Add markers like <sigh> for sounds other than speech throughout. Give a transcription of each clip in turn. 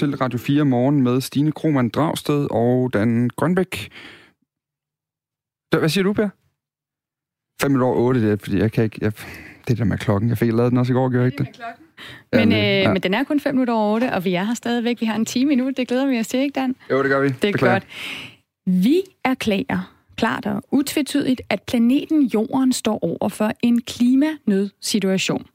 til Radio 4 morgen med Stine Krohmann Dragsted og Dan Grønbæk. Hvad siger du, Per? 5 minutter over 8, det er, fordi jeg kan ikke... Jeg, det der med klokken. Jeg fik lavet den også i går, gjorde jeg ikke det? Men, øh, ja. men den er kun 5 minutter over 8, og vi er her stadigvæk. Vi har en 10 minutter. Det glæder vi os til, ikke Dan? Jo, det gør vi. Det er Beklager. godt. Vi erklærer klart og utvetydigt, at planeten Jorden står over for en klimanødsituation.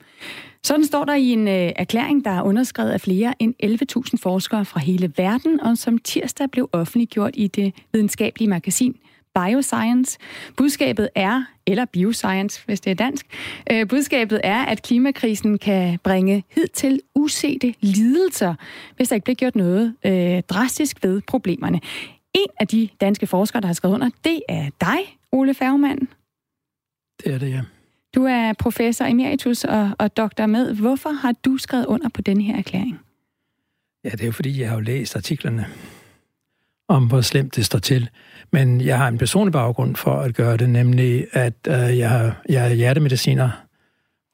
Sådan står der i en øh, erklæring, der er underskrevet af flere end 11.000 forskere fra hele verden, og som tirsdag blev offentliggjort i det videnskabelige magasin Bioscience. Budskabet er, eller Bioscience, hvis det er dansk, øh, budskabet er, at klimakrisen kan bringe hidtil usete lidelser, hvis der ikke bliver gjort noget øh, drastisk ved problemerne. En af de danske forskere, der har skrevet under, det er dig, Ole Færgemann. Det er det, ja. Du er professor emeritus og, og doktor med. Hvorfor har du skrevet under på den her erklæring? Ja, det er jo fordi, jeg har jo læst artiklerne om, hvor slemt det står til. Men jeg har en personlig baggrund for at gøre det, nemlig at øh, jeg, jeg er hjertemediciner,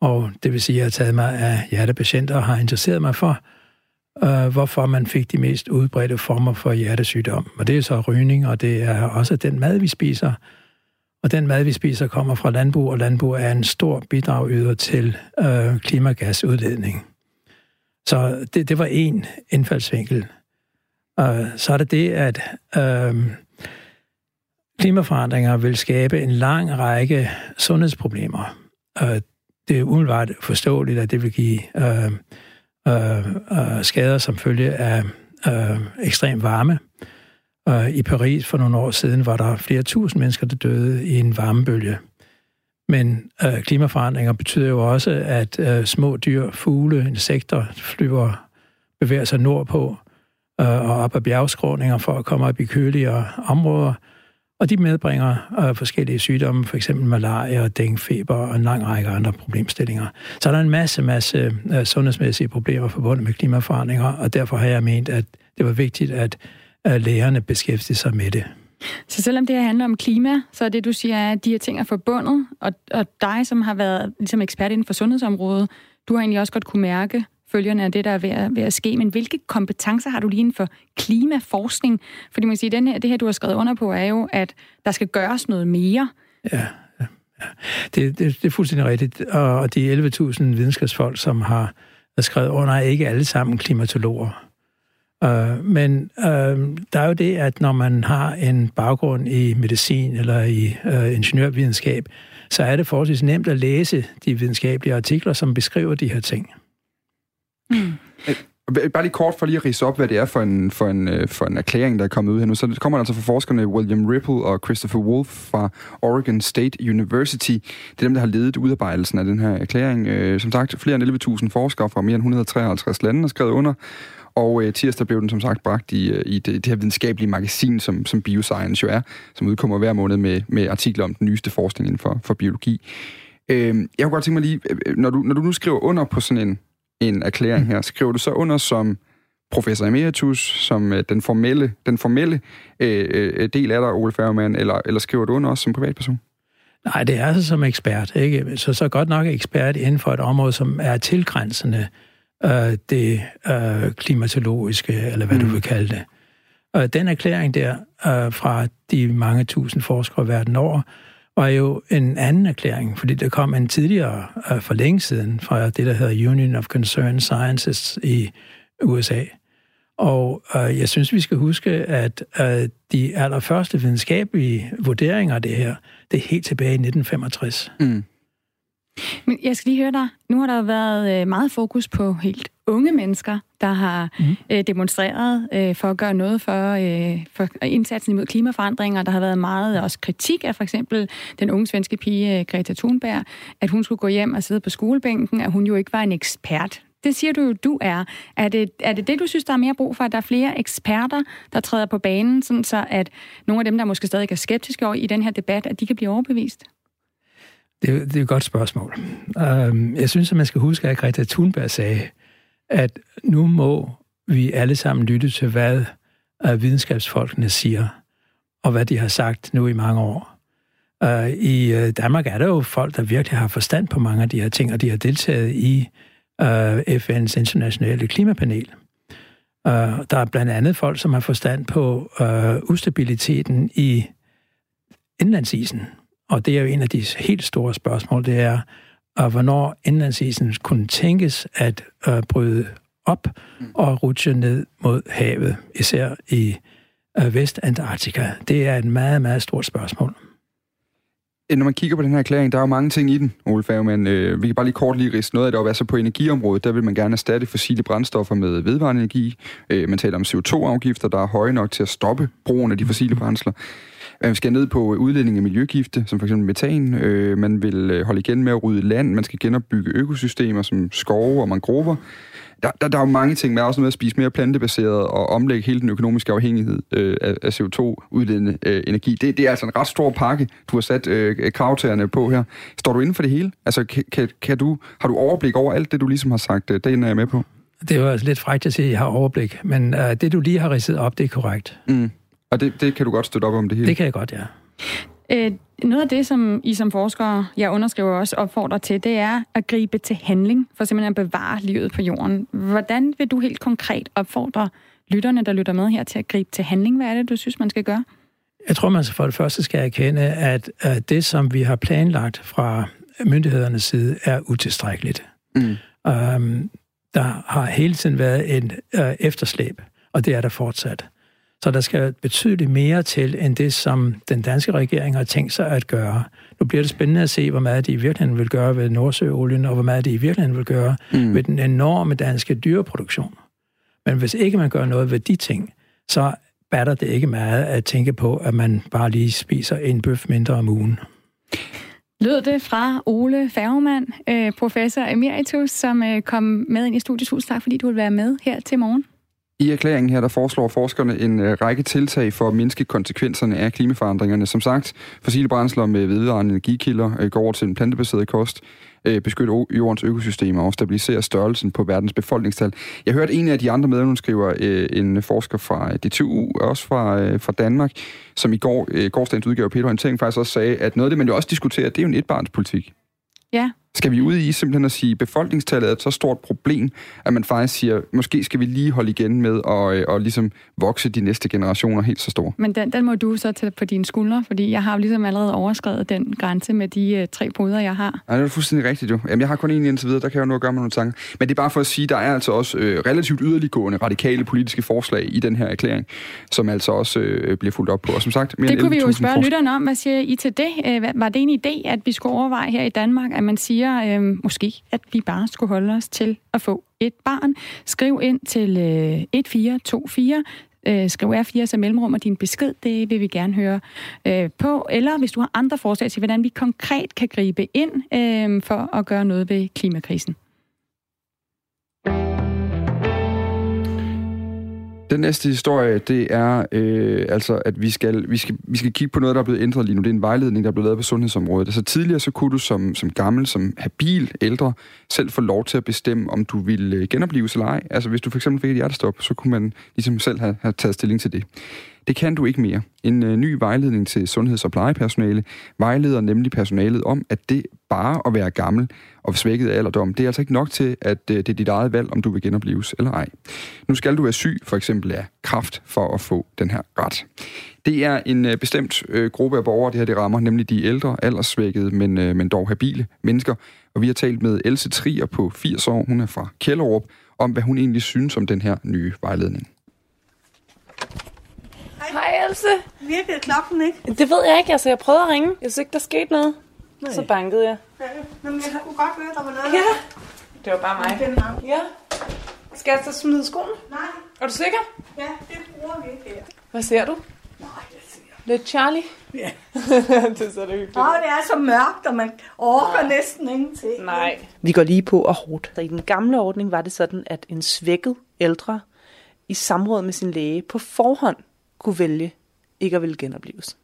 og det vil sige, at jeg har taget mig af hjertepatienter og har interesseret mig for, øh, hvorfor man fik de mest udbredte former for hjertesygdom. Og det er så rygning, og det er også den mad, vi spiser. Og den mad, vi spiser, kommer fra landbrug, og landbrug er en stor bidrag yder til øh, klimagasudledning. Så det, det var en indfaldsvinkel. Øh, så er det det, at øh, klimaforandringer vil skabe en lang række sundhedsproblemer. Øh, det er umiddelbart forståeligt, at det vil give øh, øh, øh, skader som følge af øh, ekstrem varme. Øh, i Paris for nogle år siden var der flere tusind mennesker, der døde i en varmebølge. Men øh, klimaforandringer betyder jo også, at øh, små dyr, fugle, insekter flyver, bevæger sig nordpå øh, og op ad bjergskråninger for at komme op i køligere områder. Og de medbringer øh, forskellige sygdomme, f.eks. malaria, denguefeber og en lang række andre problemstillinger. Så der er en masse, masse øh, sundhedsmæssige problemer forbundet med klimaforandringer, og derfor har jeg ment, at det var vigtigt, at lægerne beskæftigede sig med det. Så selvom det her handler om klima, så er det, du siger, at de her ting er forbundet, og, og dig, som har været ligesom ekspert inden for sundhedsområdet, du har egentlig også godt kunne mærke, følgerne af det, der er ved at, ved at ske. Men hvilke kompetencer har du lige inden for klimaforskning? Fordi man kan sige, den her, det her, du har skrevet under på, er jo, at der skal gøres noget mere. Ja, ja, ja. Det, det, det er fuldstændig rigtigt. Og de 11.000 videnskabsfolk, som har skrevet under, er ikke alle sammen klimatologer. Øh, men øh, der er jo det, at når man har en baggrund i medicin eller i øh, ingeniørvidenskab, så er det forholdsvis nemt at læse de videnskabelige artikler, som beskriver de her ting. Mm. Øh, bare lige kort for lige at rise op, hvad det er for en, for en, øh, for en erklæring, der er kommet ud her nu. Så det kommer altså fra forskerne William Ripple og Christopher Wolf fra Oregon State University. Det er dem, der har ledet udarbejdelsen af den her erklæring. Øh, som sagt, flere end 11.000 forskere fra mere end 153 lande har skrevet under. Og øh, tirsdag blev den som sagt bragt i, øh, i det, det her videnskabelige magasin, som, som Bioscience jo er, som udkommer hver måned med, med artikler om den nyeste forskning inden for, for biologi. Øh, jeg kunne godt tænke mig lige, øh, øh, når du, når du nu skriver under på sådan en, en erklæring her. Skriver du så under som professor emeritus, som øh, den formelle, den formelle øh, øh, del af dig, Ole Færgemann, eller, eller skriver du under også som privatperson? Nej, det er altså som ekspert, ikke? Så, så godt nok ekspert inden for et område, som er tilgrænsende øh, det øh, klimatologiske, eller hvad mm. du vil kalde det. Og den erklæring der øh, fra de mange tusind forskere verden over, var jo en anden erklæring, fordi der kom en tidligere uh, for længe siden fra det, der hedder Union of Concerned Scientists i USA. Og uh, jeg synes, vi skal huske, at uh, de allerførste videnskabelige vurderinger af det her, det er helt tilbage i 1965. Mm. Men jeg skal lige høre dig. Nu har der været meget fokus på helt unge mennesker, der har mm. øh, demonstreret øh, for at gøre noget for, øh, for indsatsen imod klimaforandringer. Der har været meget også kritik af for eksempel den unge svenske pige øh, Greta Thunberg, at hun skulle gå hjem og sidde på skolebænken, at hun jo ikke var en ekspert. Det siger du jo, du er. Er det, er det det, du synes, der er mere brug for, at der er flere eksperter, der træder på banen, sådan så at nogle af dem, der måske stadig er skeptiske over i den her debat, at de kan blive overbevist? Det, det er et godt spørgsmål. Um, jeg synes, at man skal huske, at Greta Thunberg sagde, at nu må vi alle sammen lytte til, hvad øh, videnskabsfolkene siger, og hvad de har sagt nu i mange år. Uh, I uh, Danmark er der jo folk, der virkelig har forstand på mange af de her ting, og de har deltaget i uh, FN's internationale klimapanel. der er blandt andet folk, som har forstand på uh, ustabiliteten i indlandsisen. Og det er jo en af de helt store spørgsmål, det er, uh, hvornår indlandsisen kunne tænkes at uh, bryde op og rutsche ned mod havet, især i uh, Vestantarktika. Det er et meget, meget stort spørgsmål. Øh, når man kigger på den her erklæring, der er jo mange ting i den, Ole Færgemann. Øh, vi kan bare lige kort lige riste noget af det op. Altså på energiområdet, der vil man gerne erstatte fossile brændstoffer med vedvarende energi. Øh, man taler om CO2-afgifter, der er høje nok til at stoppe brugen af de fossile brændsler. Man skal ned på udledning af miljøgifte, som f.eks. metan. Øh, man vil øh, holde igen med at rydde land. Man skal genopbygge økosystemer som skove og mangrover der, der, der er jo mange ting. Er også noget med at spise mere plantebaseret og omlægge hele den økonomiske afhængighed øh, af, af CO2-udledende øh, energi. Det, det er altså en ret stor pakke, du har sat øh, kravtagerne på her. Står du inden for det hele? Altså, kan, kan, kan du, har du overblik over alt det, du ligesom har sagt? Øh, det er jeg med på. Det er jo altså lidt frækt at sige, at jeg har overblik, men øh, det, du lige har ridset op, det er korrekt. Mm. Og det, det kan du godt støtte op om det hele? Det kan jeg godt, ja. Øh, noget af det, som I som forskere, jeg underskriver også, opfordrer til, det er at gribe til handling for simpelthen at bevare livet på jorden. Hvordan vil du helt konkret opfordre lytterne, der lytter med her, til at gribe til handling? Hvad er det, du synes, man skal gøre? Jeg tror, man for det første skal erkende, at det, som vi har planlagt fra myndighedernes side, er utilstrækkeligt. Mm. Um, der har hele tiden været en uh, efterslæb, og det er der fortsat. Så der skal betydeligt mere til, end det, som den danske regering har tænkt sig at gøre. Nu bliver det spændende at se, hvor meget de i virkeligheden vil gøre ved Nordsøolien, og hvor meget de i virkeligheden vil gøre mm. ved den enorme danske dyreproduktion. Men hvis ikke man gør noget ved de ting, så batter det ikke meget at tænke på, at man bare lige spiser en bøf mindre om ugen. Lød det fra Ole Færgemann, øh, professor emeritus, som øh, kom med ind i studiet. Tak fordi du vil være med her til morgen. I erklæringen her, der foreslår forskerne en øh, række tiltag for at mindske konsekvenserne af klimaforandringerne. Som sagt, fossile brændsler med vedvarende energikilder øh, går over til en plantebaseret kost, øh, beskytte jordens økosystemer og stabilisere størrelsen på verdens befolkningstal. Jeg hørte en af de andre medunderskriver, en forsker fra DTU, også fra, fra Danmark, som i går, gårsdagens udgave Peter Orientering faktisk også sagde, at noget af det, man jo også diskuterer, det er jo en etbarnspolitik. Ja, skal vi ud i simpelthen at sige, at befolkningstallet er et så stort problem, at man faktisk siger, måske skal vi lige holde igen med at, øh, og ligesom vokse de næste generationer helt så store. Men den, den må du så tage på dine skuldre, fordi jeg har jo ligesom allerede overskrevet den grænse med de uh, tre poder, jeg har. Ja, det er fuldstændig rigtigt jo. Jamen, jeg har kun en indtil videre, der kan jeg jo nu gøre mig nogle tanker. Men det er bare for at sige, at der er altså også øh, relativt yderliggående radikale politiske forslag i den her erklæring, som altså også øh, bliver fuldt op på. Og som sagt, mere det kunne vi jo spørge lytterne om. Hvad siger I til det? Øh, var det en idé, at vi skulle overveje her i Danmark, at man siger, siger øh, måske, at vi bare skulle holde os til at få et barn. Skriv ind til øh, 1424 øh, skriv R4 som mellemrum og din besked, det vil vi gerne høre øh, på. Eller hvis du har andre forslag til, hvordan vi konkret kan gribe ind øh, for at gøre noget ved klimakrisen. Den næste historie, det er øh, altså, at vi skal, vi, skal, vi skal kigge på noget, der er blevet ændret lige nu. Det er en vejledning, der er blevet lavet på sundhedsområdet. Altså tidligere, så kunne du som, som gammel, som habil ældre, selv få lov til at bestemme, om du ville øh, genopleves eller ej. Altså hvis du for eksempel fik et hjertestop, så kunne man ligesom selv have, have taget stilling til det. Det kan du ikke mere. En øh, ny vejledning til sundheds- og plejepersonale vejleder nemlig personalet om, at det bare at være gammel og svækket af alderdom, det er altså ikke nok til, at øh, det er dit eget valg, om du vil genopleves eller ej. Nu skal du være syg, for eksempel af kraft, for at få den her ret. Det er en øh, bestemt øh, gruppe af borgere, det her det rammer, nemlig de ældre, alderssvækkede, men, øh, men dog habile mennesker. Og vi har talt med Else Trier på 80 år, hun er fra Kjellerup, om hvad hun egentlig synes om den her nye vejledning. Hej Else. Virkede klokken ikke? Det ved jeg ikke. Altså, jeg prøvede at ringe. Jeg synes ikke, der skete noget. Nej. Så bankede jeg. Ja, men jeg kunne godt høre, der var noget. Ja. Det var bare mig. Ja. Skal jeg så smide skoene? Nej. Er du sikker? Ja, det bruger vi ikke her. Hvad ser du? Nej, jeg ser. Lidt Charlie? Ja. <laughs> det er så det hyggeligt. Åh, det er så mørkt, og man orker Nej. næsten ingenting. Nej. Vi går lige på og hårdt. Så I den gamle ordning var det sådan, at en svækket ældre i samråd med sin læge på forhånd kunne vælge ikke at ville genopleves.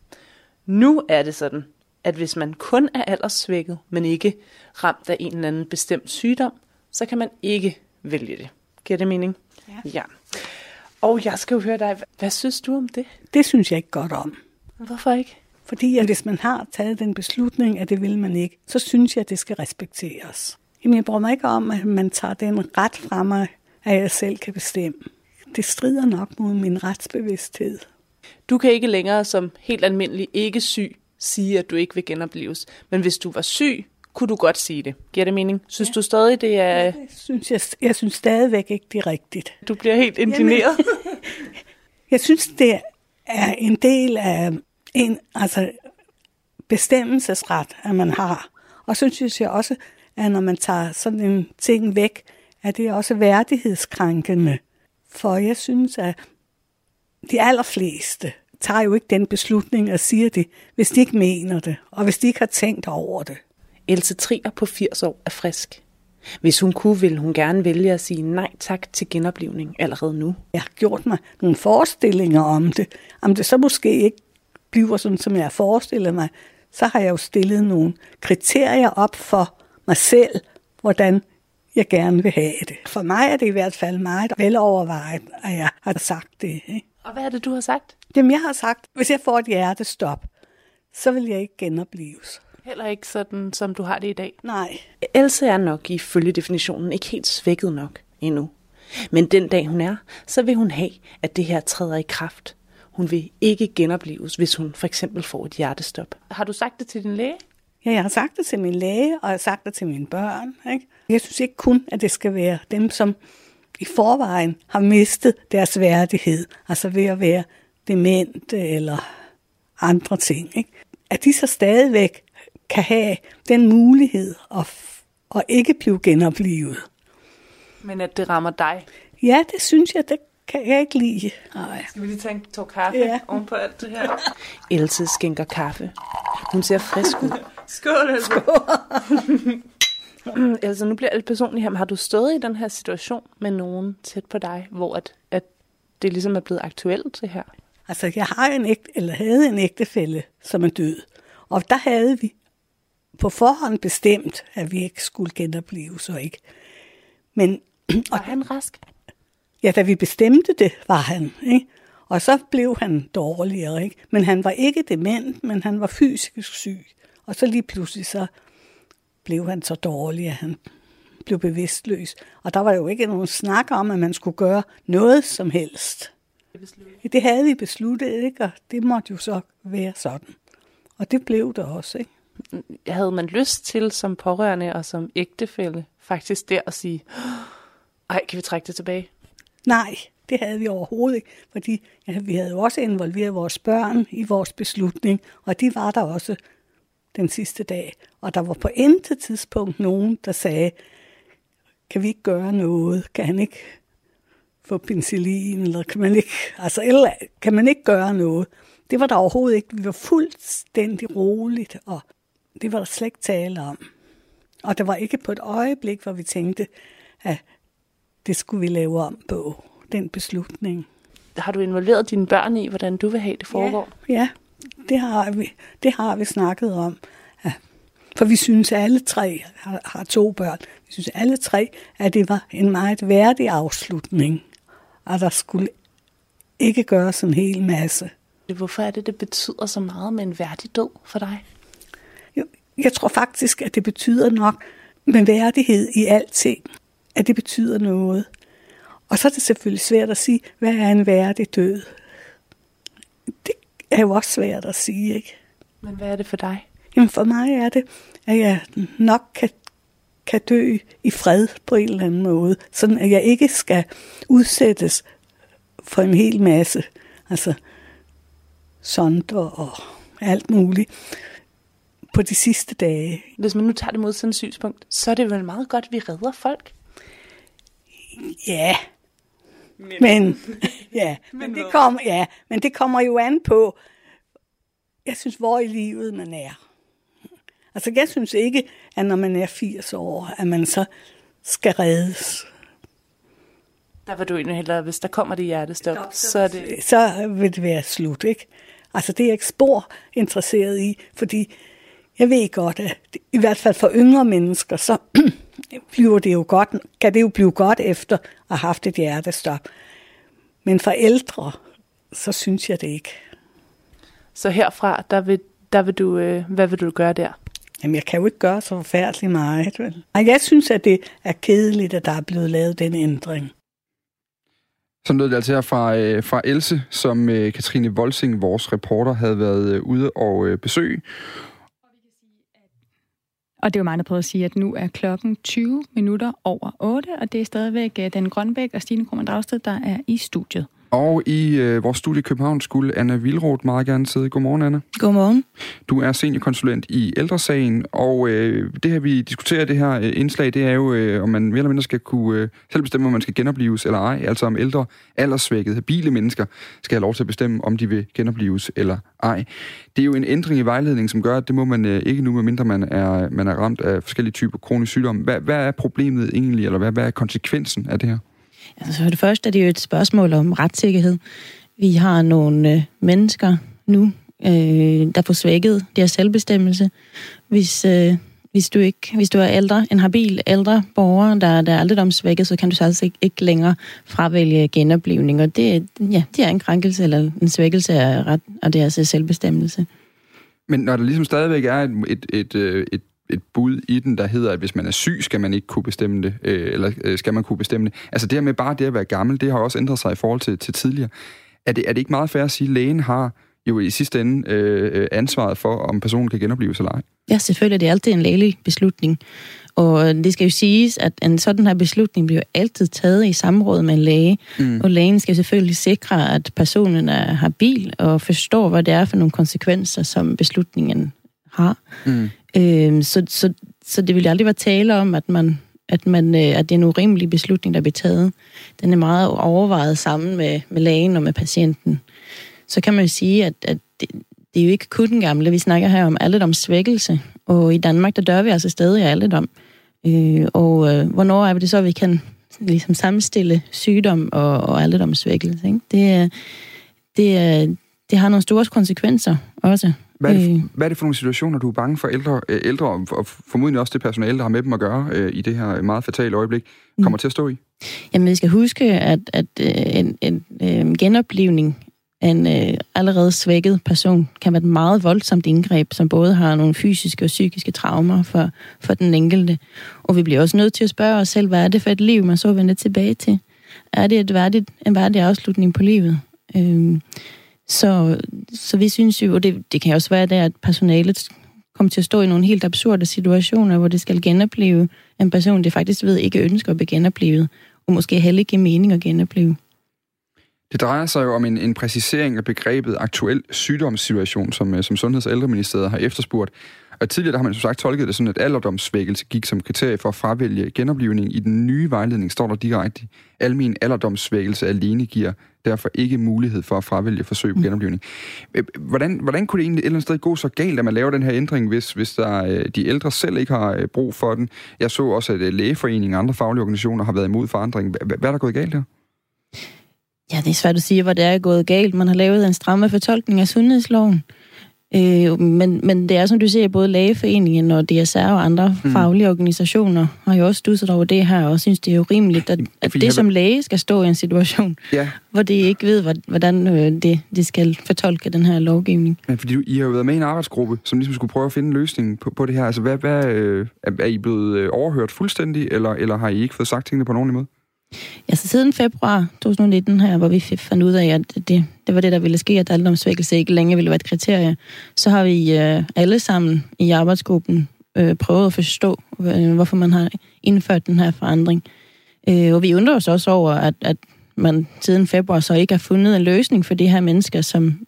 Nu er det sådan, at hvis man kun er alderssvækket, men ikke ramt af en eller anden bestemt sygdom, så kan man ikke vælge det. Giver det mening? Ja. ja. Og jeg skal jo høre dig, hvad synes du om det? Det synes jeg ikke godt om. Hvorfor ikke? Fordi at hvis man har taget den beslutning, at det vil man ikke, så synes jeg, at det skal respekteres. Jamen, jeg bruger mig ikke om, at man tager den ret fra mig, at jeg selv kan bestemme det strider nok mod min retsbevidsthed. Du kan ikke længere som helt almindelig ikke syg sige, at du ikke vil genopleves. Men hvis du var syg, kunne du godt sige det. Giver det mening? Synes ja. du stadig, det er... Jeg synes, jeg, jeg synes stadigvæk ikke, det er rigtigt. Du bliver helt indigneret. <laughs> jeg synes, det er en del af en altså, bestemmelsesret, at man har. Og så synes jeg også, at når man tager sådan en ting væk, at det er også værdighedskrænkende. For jeg synes, at de allerfleste tager jo ikke den beslutning og siger det, hvis de ikke mener det, og hvis de ikke har tænkt over det. Else Trier på 80 år er frisk. Hvis hun kunne, ville hun gerne vælge at sige nej tak til genoplivning allerede nu. Jeg har gjort mig nogle forestillinger om det. Om det så måske ikke bliver sådan, som jeg forestiller mig, så har jeg jo stillet nogle kriterier op for mig selv, hvordan jeg gerne vil have det. For mig er det i hvert fald meget velovervejet, at jeg har sagt det. Ikke? Og hvad er det, du har sagt? Jamen, jeg har sagt, hvis jeg får et hjertestop, så vil jeg ikke genopleves. Heller ikke sådan, som du har det i dag? Nej. Else er nok ifølge definitionen ikke helt svækket nok endnu. Men den dag hun er, så vil hun have, at det her træder i kraft. Hun vil ikke genopleves, hvis hun for eksempel får et hjertestop. Har du sagt det til din læge? Ja, jeg har sagt det til min læge, og jeg har sagt det til mine børn. Ikke? Jeg synes ikke kun, at det skal være dem, som i forvejen har mistet deres værdighed, altså ved at være demente eller andre ting. Ikke? At de så stadigvæk kan have den mulighed at, at ikke blive genoplevet. Men at det rammer dig? Ja, det synes jeg, det kan jeg ikke lide. Nej. Skal vi lige tage en tår kaffe ja. oven på alt det her? Else skænker kaffe. Hun ser frisk ud. <laughs> Skål, Else. Skål. altså, nu bliver det personligt her. Men har du stået i den her situation med nogen tæt på dig, hvor at, at det ligesom er blevet aktuelt, det her? Altså, jeg har en ægte, eller havde en ægtefælle, som er død. Og der havde vi på forhånd bestemt, at vi ikke skulle genopleve så ikke. Men, <clears throat> var han rask? Ja, da vi bestemte det, var han. Ikke? Og så blev han dårligere. Ikke? Men han var ikke dement, men han var fysisk syg. Og så lige pludselig så blev han så dårlig, at han blev bevidstløs. Og der var jo ikke nogen snak om, at man skulle gøre noget som helst. Det havde vi besluttet, ikke? og det måtte jo så være sådan. Og det blev det også. Ikke? Havde man lyst til som pårørende og som ægtefælle faktisk der at sige, ej, kan vi trække det tilbage? Nej, det havde vi overhovedet ikke, fordi ja, vi havde jo også involveret vores børn i vores beslutning, og de var der også den sidste dag. Og der var på intet tidspunkt nogen, der sagde, kan vi ikke gøre noget? Kan han ikke få penicillin? Eller kan man ikke, altså, eller, kan man ikke gøre noget? Det var der overhovedet ikke. Vi var fuldstændig roligt, og det var der slet ikke tale om. Og der var ikke på et øjeblik, hvor vi tænkte, at det skulle vi lave om på, den beslutning. Har du involveret dine børn i, hvordan du vil have det foregår? Ja, ja det, har vi, det har vi snakket om. Ja. For vi synes alle tre, har, har to børn, vi synes alle tre, at det var en meget værdig afslutning. Og der skulle ikke gøres en hel masse. Hvorfor er det, det betyder så meget med en værdig død for dig? Jeg, tror faktisk, at det betyder nok med værdighed i alting. At det betyder noget. Og så er det selvfølgelig svært at sige, hvad er en værdig død? Det <laughs> er jo også svært at sige, ikke? Men hvad er det for dig? Jamen for mig er det, at jeg nok kan, kan dø i fred på en eller anden måde, sådan at jeg ikke skal udsættes for en hel masse, altså sonder og alt muligt på de sidste dage. Hvis man nu tager det mod sådan et synspunkt, så er det vel meget godt, at vi redder folk? Ja, <laughs> men, men ja, men, det kommer, ja, men det kommer jo an på, jeg synes, hvor i livet man er. Altså, jeg synes ikke, at når man er 80 år, at man så skal reddes. Der vil du egentlig hellere, hvis der kommer det hjertestop, så, så, er det... Så vil det være slut, ikke? Altså, det er jeg ikke spor interesseret i, fordi jeg ved godt, at i hvert fald for yngre mennesker, så <clears throat> bliver det jo godt, kan det jo blive godt efter at have haft et hjertestop. Men for ældre, så synes jeg det ikke. Så herfra, der vil, der vil du, øh, hvad vil du gøre der? Jamen, jeg kan jo ikke gøre så forfærdeligt meget. Vel? Og jeg synes, at det er kedeligt, at der er blevet lavet den ændring. Så lød det altså her fra, øh, fra Else, som øh, Katrine Volsing, vores reporter, havde været øh, ude og øh, besøge. Og det er jo mig, der prøver at sige, at nu er klokken 20 minutter over 8, og det er stadigvæk øh, Dan Grønbæk og Stine Krummer Dragsted, der er i studiet. Og i øh, vores studie i København skulle Anna Vilroth meget gerne sidde. Godmorgen, Anna. Godmorgen. Du er seniorkonsulent i ældresagen, og øh, det her, vi diskuterer, det her øh, indslag, det er jo, øh, om man mere eller mindre skal kunne øh, selv bestemme, om man skal genopleves eller ej. Altså om ældre, alderssvækkede, habile mennesker skal have lov til at bestemme, om de vil genopleves eller ej. Det er jo en ændring i vejledningen, som gør, at det må man øh, ikke nu, medmindre man er, man er ramt af forskellige typer kronisk sygdom. Hvad, hvad er problemet egentlig, eller hvad, hvad er konsekvensen af det her? Altså for det første er det jo et spørgsmål om retssikkerhed. Vi har nogle øh, mennesker nu, øh, der får svækket deres selvbestemmelse. Hvis, øh, hvis, du ikke, hvis du er ældre, en habil ældre borger, der, der er alderdomssvækket, så kan du altså ikke, ikke længere fravælge genoplevning. Og det, ja, det er en krænkelse eller en svækkelse af, ret, af deres selvbestemmelse. Men når der ligesom stadigvæk er et, et, et, øh, et et bud i den, der hedder, at hvis man er syg, skal man ikke kunne bestemme det, øh, eller øh, skal man kunne bestemme det. Altså det her med bare det at være gammel, det har også ændret sig i forhold til, til tidligere. Er det, er det ikke meget fair at sige, at lægen har jo i sidste ende øh, ansvaret for, om personen kan genopleves eller ej? Ja, selvfølgelig. Det er altid en lægelig beslutning. Og det skal jo siges, at en sådan her beslutning bliver altid taget i samråd med en læge. Mm. Og lægen skal selvfølgelig sikre, at personen er habil og forstår, hvad det er for nogle konsekvenser, som beslutningen har. Mm. Øh, så, så, så det ville aldrig være tale om, at man at, man, øh, at det er en urimelig beslutning, der bliver taget. Den er meget overvejet sammen med, med lægen og med patienten. Så kan man jo sige, at, at det, det er jo ikke kun den gamle. Vi snakker her om alderdom svækkelse, og i Danmark, der dør vi altså stadig af alderdom. Øh, og øh, hvornår er det så, at vi kan ligesom sammenstille sygdom og, og alderdomssvækkelse? Ikke? Det, det, det har nogle store konsekvenser også. Hvad er, det, øh. hvad er det for nogle situationer, du er bange for ældre, øh, ældre og formodentlig også det personale, der har med dem at gøre øh, i det her meget fatale øjeblik, mm. kommer mm. til at stå i? Jamen, vi skal huske, at, at øh, en, en, en genoplivning af en øh, allerede svækket person kan være et meget voldsomt indgreb, som både har nogle fysiske og psykiske traumer for, for den enkelte. Og vi bliver også nødt til at spørge os selv, hvad er det for et liv, man så vender tilbage til? Er det et værdigt, en værdig afslutning på livet? Øh, så, så vi synes jo, og det, det kan også være det, at personalet kommer til at stå i nogle helt absurde situationer, hvor det skal genopleve en person, det faktisk ved ikke ønsker at blive genoplevet, og måske heller ikke mening at genopleve. Det drejer sig jo om en, en præcisering af begrebet aktuel sygdomssituation, som, øh, som Sundheds- og Ældreministeriet har efterspurgt. Og tidligere der har man som sagt tolket det sådan, at alderdomssvækkelse gik som kriterie for at fravælge genoplivning. I den nye vejledning står der direkte, almen alderdomssvækkelse alene giver derfor ikke mulighed for at fravælge forsøg på mm. genoplivning. Øh, hvordan, hvordan kunne det egentlig et eller andet sted gå så galt, at man laver den her ændring, hvis, hvis der, øh, de ældre selv ikke har øh, brug for den? Jeg så også, at lægeforeningen og andre faglige organisationer har været imod forandring. Hvad, hvad er der gået galt her? Ja, det er svært at sige, hvor det er gået galt. Man har lavet en stramme fortolkning af sundhedsloven. Øh, men, men det er, som du siger, både Lægeforeningen og DSR og andre mm. faglige organisationer har jo også stusset over det her, og synes, det er urimeligt, at, at det som læge skal stå i en situation, ja. hvor de ikke ved, hvordan øh, det, de skal fortolke den her lovgivning. Men fordi I har jo været med i en arbejdsgruppe, som ligesom skulle prøve at finde en løsning på, på det her. Altså, hvad, hvad, øh, er I blevet øh, overhørt fuldstændig, eller, eller har I ikke fået sagt tingene på nogen måde? Ja, så siden februar 2019 her, hvor vi fandt ud af, at det, det var det, der ville ske, at alderdomsvækkelse ikke længere ville være et kriterie, så har vi øh, alle sammen i arbejdsgruppen øh, prøvet at forstå, øh, hvorfor man har indført den her forandring. Øh, og vi undrer os også over, at, at man siden februar så ikke har fundet en løsning for de her mennesker, som,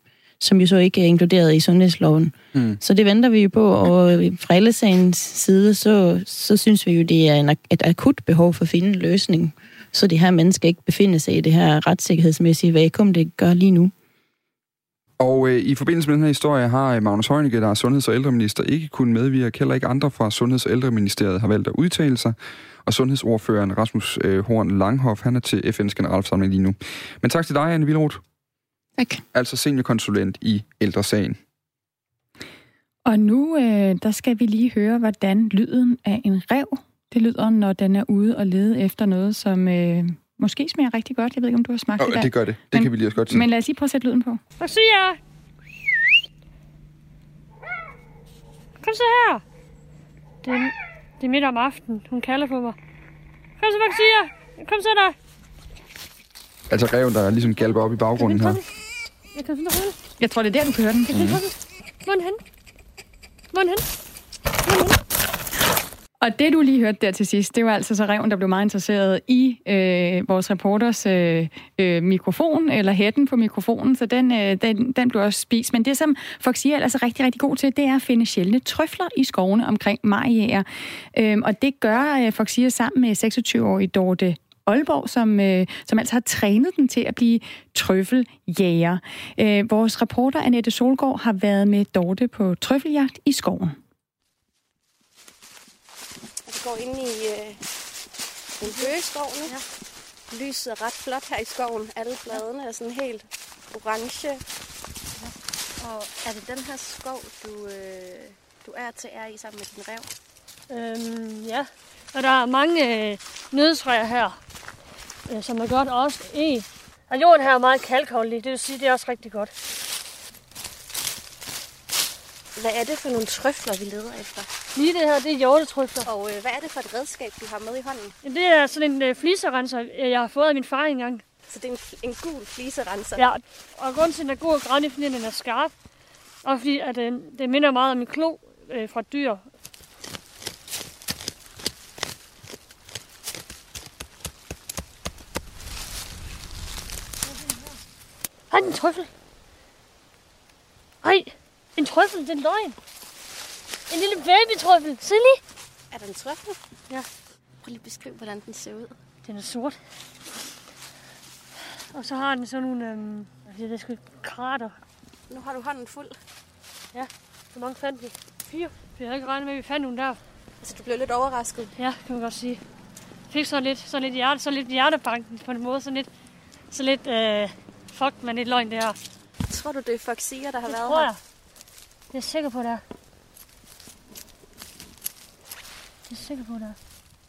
som jo så ikke er inkluderet i sundhedsloven. Mm. Så det venter vi jo på, og fra alle side, så, så synes vi jo, det er en, et akut behov for at finde en løsning så de her mennesker ikke befinder sig i det her retssikkerhedsmæssige vakuum, det gør lige nu. Og øh, i forbindelse med den her historie har øh, Magnus Heunicke, der er sundheds- og ældreminister, ikke kunnet medvirke. Heller ikke andre fra Sundheds- og ældreministeriet har valgt at udtale sig. Og sundhedsordføreren Rasmus øh, Horn Langhoff, han er til FN's generalforsamling lige nu. Men tak til dig, Anne Vilroth. Tak. Altså seniorkonsulent i ældresagen. Og nu øh, der skal vi lige høre, hvordan lyden af en rev det lyder, når den er ude og lede efter noget, som øh, måske smager rigtig godt. Jeg ved ikke, om du har smagt oh, det det gør det. Det men, kan vi lige også godt se. Men lad os lige prøve at sætte lyden på. Hvad siger Kom så her. Det er, det er midt om aftenen. Hun kalder på mig. Kom så, hvad siger Kom så der. Altså reven, der ligesom galper op i baggrunden her. Jeg kan finde. Jeg tror, det er der, du kan høre den. Jeg kan finde den. Hvor er den henne? Hvor er den henne? Og det, du lige hørte der til sidst, det var altså så reven, der blev meget interesseret i øh, vores reporters øh, øh, mikrofon, eller hætten på mikrofonen, så den, øh, den, den blev også spist. Men det, som Foxia er altså rigtig, rigtig god til, det er at finde sjældne trøfler i skovene omkring Mariager. Øh, og det gør øh, Foxia sammen med 26-årige Dorte Aalborg, som, øh, som altså har trænet den til at blive trøffeljæger. Øh, vores reporter Annette Solgaard har været med Dorte på trøffeljagt i skoven. Vi går ind i øh, en bøgeskov nu. Ja. Lyset er ret flot her i skoven. Alle bladene er sådan helt orange. Ja. Og er det den her skov, du, øh, du er til er i sammen med din rev? Øhm, ja. Og der er mange øh, nødtræer her, øh, som er godt også i. Og jorden her er meget kalkholdig, det vil sige, det er også rigtig godt. Hvad er det for nogle trøfler, vi leder efter? Lige det her, det er hjortetrøfler. Og øh, hvad er det for et redskab, du har med i hånden? Det er sådan en øh, fliserenser, jeg har fået af min far engang. Så det er en, en gul fliserenser. Ja, og grunden til, at den er god og grøn, er, fordi den er skarp. Og fordi at, øh, det minder meget om en klo øh, fra dyr. Ej, en trøffel. Ej, en trøffel, det er løgn. En lille babytrøffel. Se lige. Er der en trøffel? Ja. Prøv lige at beskrive, hvordan den ser ud. Den er sort. Og så har den sådan nogle, øhm, jeg ved sgu ikke, krater. Nu har du hånden fuld. Hvor mange fandt vi? Fire. Vi havde ikke regnet med, at vi fandt nogle der. Altså, du blev lidt overrasket. Ja, kan man godt sige. Fik så lidt, så lidt, hjerte, så lidt hjertebanken på en måde. Så lidt, så lidt øh, fuck, men lidt løgn det her. Tror du, det er Foxia, der har Det været tror her? jeg. Det er sikker på, der. det er. Jeg sikker på, der.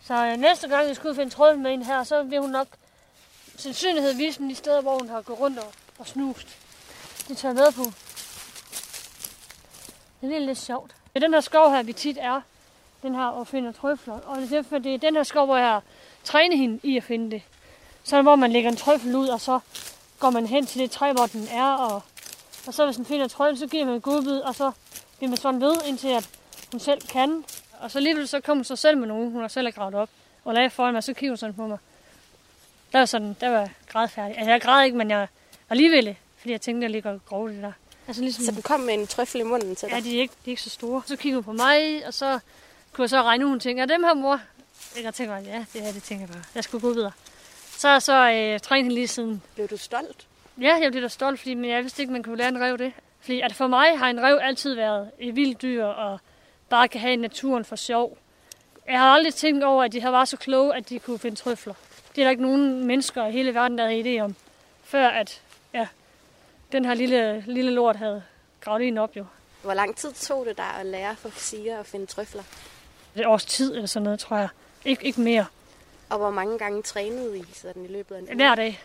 Så øh, næste gang, jeg skulle finde tråden med en her, så vil hun nok sandsynlighed vise mig de steder, hvor hun har gået rundt og, og snust. Det tager jeg med på. Det er lidt sjovt. Det er den her skov her, vi tit er. Den her og finder trøfler. Og det er derfor, det er den her skov, hvor jeg har trænet hende i at finde det. Så hvor man lægger en trøffel ud, og så går man hen til det træ, hvor den er. Og, og så hvis den finder trøffel, så giver man en godbid, og så bliver man sådan ved, indtil at hun selv kan. Og så alligevel så kommer hun så selv med nogen, hun har selv gravet op. Og lagde foran mig, så kigger hun sådan på mig. Der var sådan, der var grædfærdig. Altså jeg græd ikke, men jeg alligevel, fordi jeg tænkte, at jeg ligger grove det der. Altså ligesom, Så den kom med en trøffel i munden til dig? Ja, de er, ikke, de er ikke så store. Så kigger hun på mig, og så kunne jeg så regne ud, hun tænker, er dem her mor? Jeg tænker, ja, det her, det tænker jeg bare. Jeg skulle gå videre. Så har jeg så øh, trænet hende lige siden. Blev du stolt? Ja, jeg blev da stolt, fordi, men jeg vidste ikke, man kunne lære en rev det. Fordi at for mig har en rev altid været et vildt dyr, og bare kan have naturen for sjov. Jeg har aldrig tænkt over, at de har været så kloge, at de kunne finde trøfler. Det er der ikke nogen mennesker i hele verden, der havde idé om. Før at, ja, den her lille, lille lort havde gravet en op jo. Hvor lang tid tog det dig at lære Foxia at finde trøfler? Et års tid eller sådan noget, tror jeg. Ik- ikke mere. Og hvor mange gange trænede I sådan i løbet af en uge? Hver dag.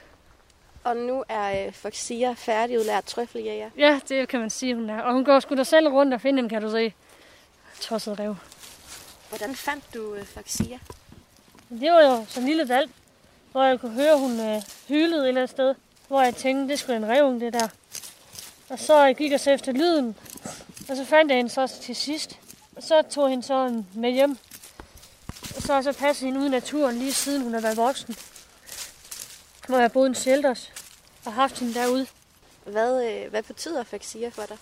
Og nu er øh, Foxia færdigudlært trøffeljæger. Ja, det kan man sige, hun er. Og hun går sgu da selv rundt og finder dem, kan du se. Tosset rev. Hvordan fandt du øh, Foxia? Det var jo sådan en lille valg, hvor jeg kunne høre, hun øh, hylede et eller andet sted. Hvor jeg tænkte, det skulle en revung, det der. Og så gik jeg så efter lyden. Og så fandt jeg hende så til sidst. Og så tog jeg hende så med hjem. Og så har jeg så passet hende ude i naturen, lige siden hun har været voksen. Hvor jeg boede en shelters og haft hende derude. Hvad, øh, hvad betyder Foxia for dig?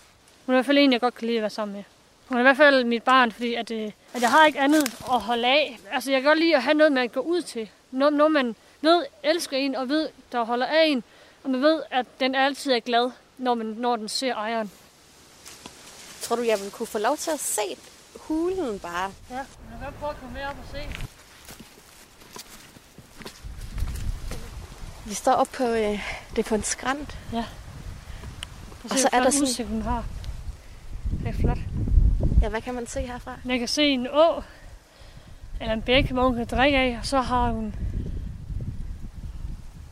Hun er i hvert fald en, jeg godt kan lide at være sammen med. Hun er i hvert fald mit barn, fordi at, øh, at jeg har ikke andet at holde af. Altså, jeg kan godt lide at have noget, man kan gå ud til. Noget, noget man ved elsker en, og ved, der holder af en. Og man ved, at den altid er glad, når, man, når den ser ejeren. Tror du, jeg vil kunne få lov til at se hulen bare? Ja, jeg kan godt prøve at komme med op og se. Vi står op på, øh, det er på en skrant. Og så er der sådan- udsigt, hun har. Det er flot. Ja, hvad kan man se herfra? Jeg kan se en å, eller en bæk, hvor hun kan drikke af, og så har hun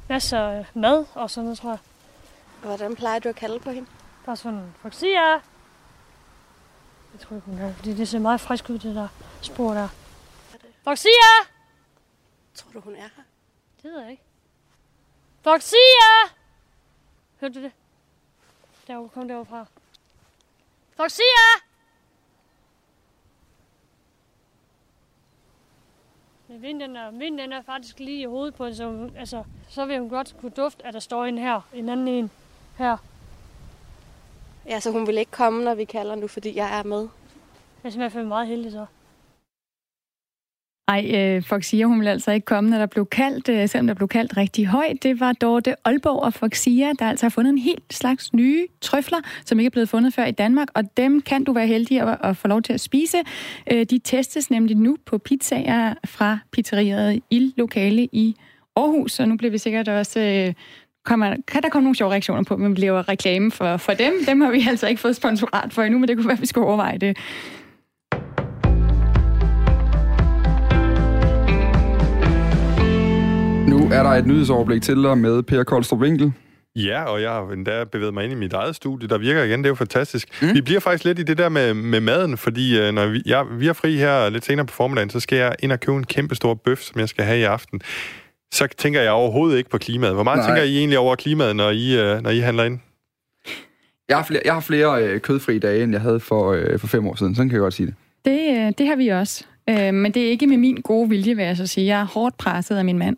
masser af mad og sådan noget, tror jeg. Hvordan plejer du at kalde på hende? Bare sådan, Foxia! Jeg tror ikke, hun er, fordi det ser meget frisk ud, det der spor der. Foxia! Tror du, hun er her? Det ved jeg ikke. Foxia! Hørte du det? Der kom derovre fra. Foxia! Men vinden er, vinden er faktisk lige i hovedet på hende, så, hun- altså, så vil hun godt kunne dufte, at der står en her, en anden en her. Ja, så hun vil ikke komme, når vi kalder nu, fordi jeg er med. Jeg er simpelthen meget heldig så. Ej, øh, Foxia, hun ville altså ikke komme, når der blev kaldt, øh, selvom der blev kaldt rigtig højt. Det var Dorte Aalborg og Foxia, der altså har fundet en helt slags nye trøfler, som ikke er blevet fundet før i Danmark, og dem kan du være heldig at, at få lov til at spise. Øh, de testes nemlig nu på pizzaer fra pizzeriet i lokale i Aarhus, så nu bliver vi sikkert også... Øh, kommer, kan der komme nogle sjove reaktioner på, men vi laver reklame for, for dem. Dem har vi altså ikke fået sponsorat for endnu, men det kunne være, at vi skulle overveje det. Er der et nyhedsoverblik til dig med Per Koldstrup Winkel. Ja, og jeg har endda bevæget mig ind i mit eget studie, der virker igen. Det er jo fantastisk. Mm. Vi bliver faktisk lidt i det der med, med maden, fordi øh, når vi, jeg, vi er fri her lidt senere på formiddagen, så skal jeg ind og købe en kæmpe stor bøf, som jeg skal have i aften. Så tænker jeg overhovedet ikke på klimaet. Hvor meget Nej. Tænker I egentlig over klimaet, når I, øh, når I handler ind? Jeg har flere, jeg har flere øh, kødfri dage, end jeg havde for, øh, for fem år siden. Sådan kan jeg godt sige det. Det, øh, det har vi også. Øh, men det er ikke med min gode vilje, vil jeg så sige. Jeg er hårdt presset af min mand.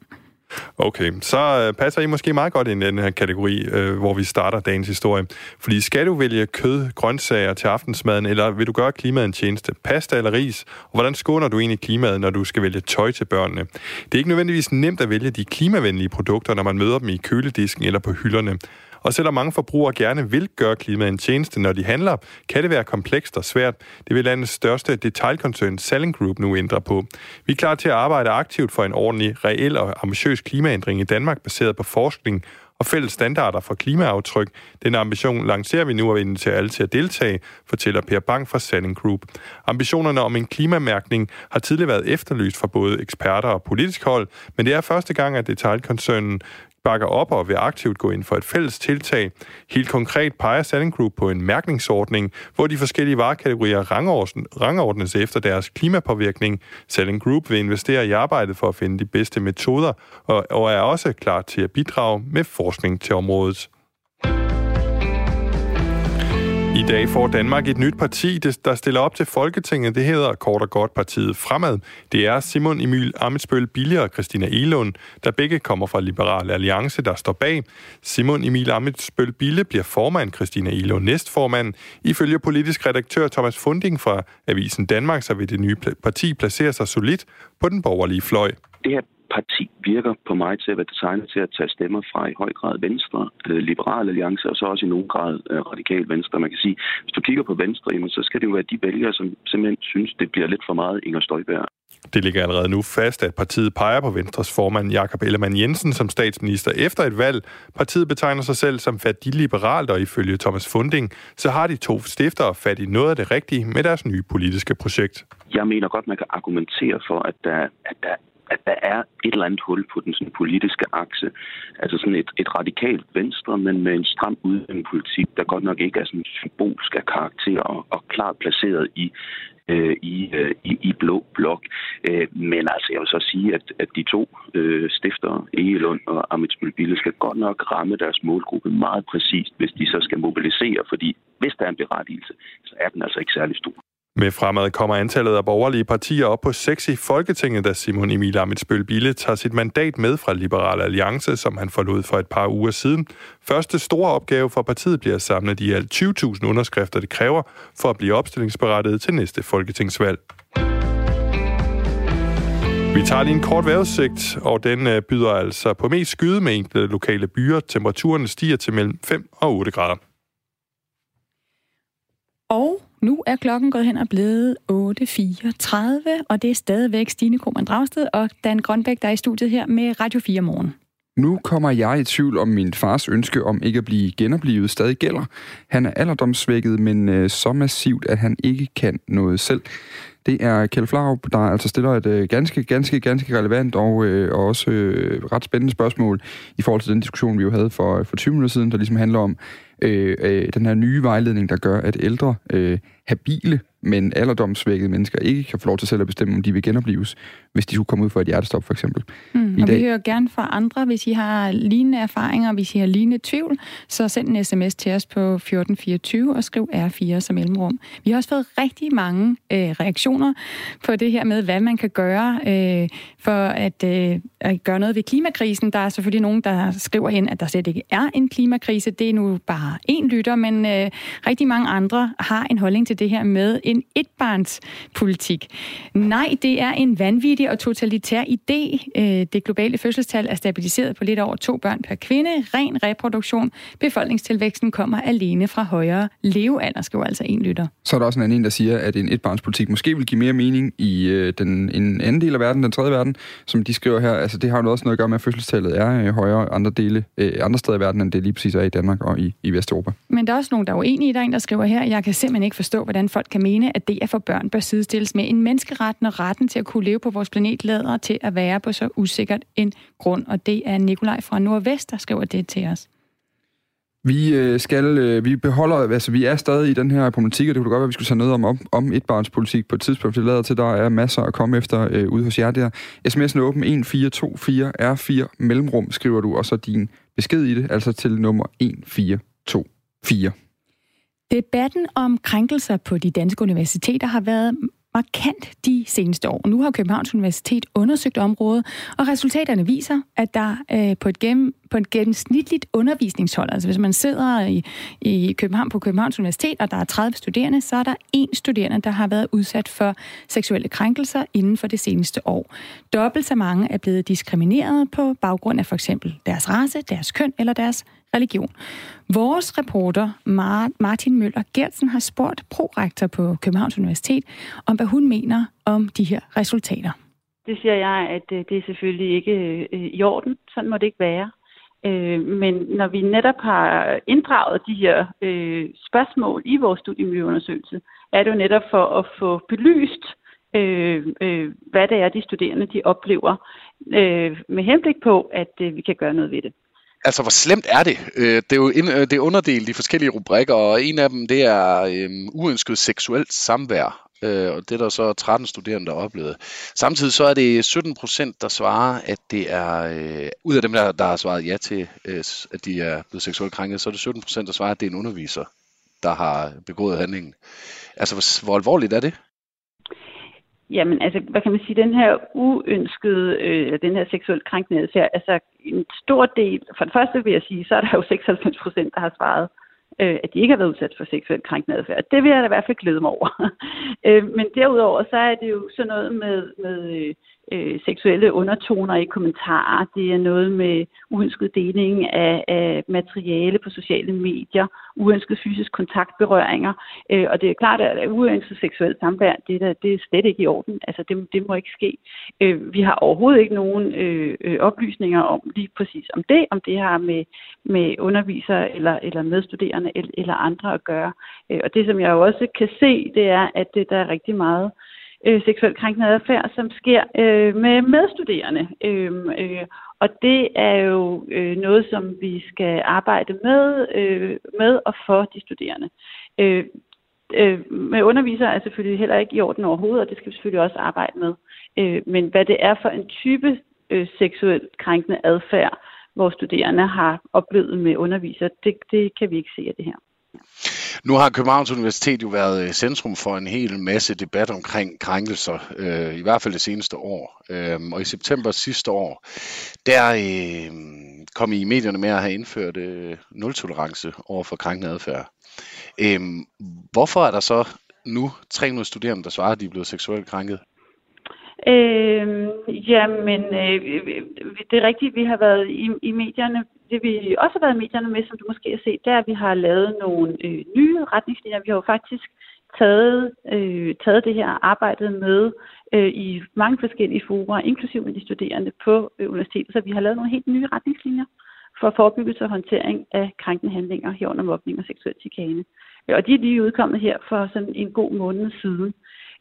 Okay, så øh, passer I måske meget godt ind i den her kategori, øh, hvor vi starter dagens historie. Fordi skal du vælge kød, grøntsager til aftensmaden, eller vil du gøre klimaet en tjeneste? Pasta eller ris? Og hvordan skåner du egentlig klimaet, når du skal vælge tøj til børnene? Det er ikke nødvendigvis nemt at vælge de klimavenlige produkter, når man møder dem i køledisken eller på hylderne. Og selvom mange forbrugere gerne vil gøre klimaet en tjeneste, når de handler, kan det være komplekst og svært. Det vil landets største detailkoncern Selling Group nu ændre på. Vi er klar til at arbejde aktivt for en ordentlig, reel og ambitiøs klimaændring i Danmark, baseret på forskning og fælles standarder for klimaaftryk. Den ambition lancerer vi nu og inviterer alle til at deltage, fortæller Per Bang fra Selling Group. Ambitionerne om en klimamærkning har tidligere været efterlyst fra både eksperter og politisk hold, men det er første gang, at detailkoncernen bakker op og vil aktivt gå ind for et fælles tiltag. Helt konkret peger Selling Group på en mærkningsordning, hvor de forskellige varekategorier rangordnes, efter deres klimapåvirkning. Selling Group vil investere i arbejdet for at finde de bedste metoder, og, og er også klar til at bidrage med forskning til området. I dag får Danmark et nyt parti, der stiller op til Folketinget. Det hedder kort og godt partiet Fremad. Det er Simon Emil Amitsbøl Bille og Christina Elund, der begge kommer fra Liberal Alliance, der står bag. Simon Emil Amitsbøl Bille bliver formand, Christina Elund næstformand. Ifølge politisk redaktør Thomas Funding fra Avisen Danmark, så vil det nye parti placere sig solidt på den borgerlige fløj. Det her parti virker på mig til at være designet til at tage stemmer fra i høj grad Venstre, øh, Liberal Alliance og så også i nogen grad øh, Radikal Venstre. Man kan sige, hvis du kigger på Venstre, jamen, så skal det jo være de vælgere, som simpelthen synes, det bliver lidt for meget Inger Støjberg. Det ligger allerede nu fast, at partiet peger på Venstres formand Jakob Ellemann Jensen som statsminister efter et valg. Partiet betegner sig selv som liberalt, og ifølge Thomas Funding, så har de to stiftere fat i noget af det rigtige med deres nye politiske projekt. Jeg mener godt, man kan argumentere for, at der, at der at der er et eller andet hul på den sådan, politiske akse. Altså sådan et, et radikalt venstre, men med en stram udlændingepolitik, der godt nok ikke er sådan symbolsk af karakter og, og klart placeret i, øh, i, øh, i, i blå blok. Øh, men altså, jeg vil så sige, at, at de to øh, stifter, Egelund og Amitsbøl Bille, skal godt nok ramme deres målgruppe meget præcist, hvis de så skal mobilisere, fordi hvis der er en berettigelse, så er den altså ikke særlig stor. Med fremad kommer antallet af borgerlige partier op på 6 i Folketinget, da Simon Emil Amitsbøl Bille tager sit mandat med fra Liberal Alliance, som han forlod for et par uger siden. Første store opgave for partiet bliver at samle de alt 20.000 underskrifter, det kræver for at blive opstillingsberettiget til næste folketingsvalg. Vi tager lige en kort vejrudsigt, og den øh, byder altså på mest skyde med enkelte lokale byer. Temperaturen stiger til mellem 5 og 8 grader. Og nu er klokken gået hen og blevet 8.34, og det er stadigvæk Stine Krohmann Dragsted og Dan Grønbæk, der er i studiet her med Radio 4 Morgen. Nu kommer jeg i tvivl om min fars ønske om ikke at blive genoplevet stadig gælder. Han er alderdomssvækket, men øh, så massivt, at han ikke kan noget selv. Det er Kjeld Flaup, der altså stiller et øh, ganske, ganske, ganske relevant og, øh, og også øh, ret spændende spørgsmål i forhold til den diskussion, vi jo havde for, for 20 minutter siden, der ligesom handler om øh, øh, den her nye vejledning, der gør, at ældre, øh, habile, men alderdomsvækkede mennesker ikke kan få lov til selv at bestemme, om de vil genopleves hvis de skulle komme ud for et hjertestop, for eksempel. Mm, I og dag. vi hører gerne fra andre, hvis I har lignende erfaringer, hvis I har lignende tvivl, så send en sms til os på 1424 og skriv R4 som mellemrum. Vi har også fået rigtig mange øh, reaktioner på det her med, hvad man kan gøre øh, for at, øh, at gøre noget ved klimakrisen. Der er selvfølgelig nogen, der skriver ind, at der slet ikke er en klimakrise. Det er nu bare én lytter, men øh, rigtig mange andre har en holdning til det her med en etbarnspolitik. Nej, det er en vanvittig og totalitær idé. Øh, det globale fødselstal er stabiliseret på lidt over to børn per kvinde. Ren reproduktion. Befolkningstilvæksten kommer alene fra højere levealder, skriver altså en lytter. Så er der også en anden, der siger, at en etbarnspolitik måske vil give mere mening i øh, den, en anden del af verden, den tredje verden, som de skriver her. Altså, det har jo også noget at gøre med, at fødselstallet er øh, højere andre, dele, andre steder i verden, end det lige præcis er i Danmark og i, i Vesteuropa. Men der er også nogen, der er uenige. Der er en, der skriver her, jeg kan simpelthen ikke forstå, hvordan folk kan mene, at det er for børn bør sidestilles med en menneskeret, når retten til at kunne leve på vores planet lader til at være på så usikkert en grund. Og det er Nikolaj fra Nordvest, der skriver det til os. Vi øh, skal, øh, vi beholder, altså vi er stadig i den her problematik, og det kunne godt være, at vi skulle tage noget om, om, om etbarnspolitik på et tidspunkt. Det lader til, at der er masser at komme efter øh, ude hos jer der. SMS'en er åben 1424 R4 mellemrum, skriver du, og så din besked i det, altså til nummer 1424. Debatten om krænkelser på de danske universiteter har været markant de seneste år. Nu har Københavns Universitet undersøgt området, og resultaterne viser, at der øh, på, et gennem, på et gennemsnitligt undervisningshold, altså hvis man sidder i, i København på Københavns Universitet, og der er 30 studerende, så er der én studerende, der har været udsat for seksuelle krænkelser inden for det seneste år. Dobbelt så mange er blevet diskrimineret på baggrund af for eksempel deres race, deres køn eller deres religion. Vores reporter Martin Møller Gertsen har spurgt prorektor på Københavns Universitet om, hvad hun mener om de her resultater. Det siger jeg, at øh, det er selvfølgelig ikke øh, i orden. Sådan må det ikke være. Øh, men når vi netop har inddraget de her spørgsmål i vores studiemiljøundersøgelse, er det jo netop for at få belyst, hvad det er, de studerende de oplever, med henblik på, at vi kan gøre noget ved det altså, hvor slemt er det? Øh, det er jo ind, øh, det er underdelt i forskellige rubrikker, og en af dem, det er øhm, uønsket seksuelt samvær. Øh, og det er der så 13 studerende, der oplevede. Samtidig så er det 17 procent, der svarer, at det er, øh, ud af dem, der, der har svaret ja til, øh, at de er blevet seksuelt krænket, så er det 17 procent, der svarer, at det er en underviser, der har begået handlingen. Altså, hvor, hvor alvorligt er det? Jamen, altså, hvad kan man sige, den her uønskede, øh, den her seksuelt krænkende adfærd, altså, altså en stor del, for det første vil jeg sige, så er der jo 96 procent, der har svaret, øh, at de ikke har været udsat for seksuelt krænkende adfærd. Det vil jeg da i hvert fald glæde mig over. <laughs> øh, men derudover, så er det jo sådan noget med, med øh, øh, seksuelle undertoner i kommentarer. Det er noget med uønsket deling af, af materiale på sociale medier, uønsket fysisk kontaktberøringer. Øh, og det er klart, at uønsket seksuelt samvær, det der, det er slet ikke i orden. Altså, det, det må ikke ske. Øh, vi har overhovedet ikke nogen øh, øh oplysninger om lige præcis om det, om det har med, med undervisere eller, eller medstuderende eller, eller andre at gøre. Øh, og det, som jeg også kan se, det er, at det, der er rigtig meget øh, seksuelt krænkende adfærd, som sker øh, med medstuderende. Øh, øh, og det er jo øh, noget, som vi skal arbejde med, øh, med og for de studerende. Øh, øh, med undervisere er selvfølgelig heller ikke i orden overhovedet, og det skal vi selvfølgelig også arbejde med. Øh, men hvad det er for en type øh, seksuelt krænkende adfærd, hvor studerende har oplevet med undervisere, det, det kan vi ikke se af det her. Nu har Københavns Universitet jo været øh, centrum for en hel masse debat omkring krænkelser, øh, i hvert fald det seneste år. Øh, og i september sidste år, der øh, kom I i medierne med at have indført øh, nul-tolerance over for krænkende adfærd. Øh, hvorfor er der så nu 300 studerende, der svarer, at de er blevet seksuelt krænket? Øh, jamen, øh, det er rigtigt, vi har været i, i medierne. Det vi også har været i medierne med, som du måske har set, det er, at vi har lavet nogle øh, nye retningslinjer. Vi har jo faktisk taget, øh, taget det her arbejde med øh, i mange forskellige fora, inklusive med de studerende på øh, universitetet. Så vi har lavet nogle helt nye retningslinjer for forebyggelse og håndtering af krænkende handlinger herunder mobning og seksuel chikane. Øh, og de er lige udkommet her for sådan en god måned siden.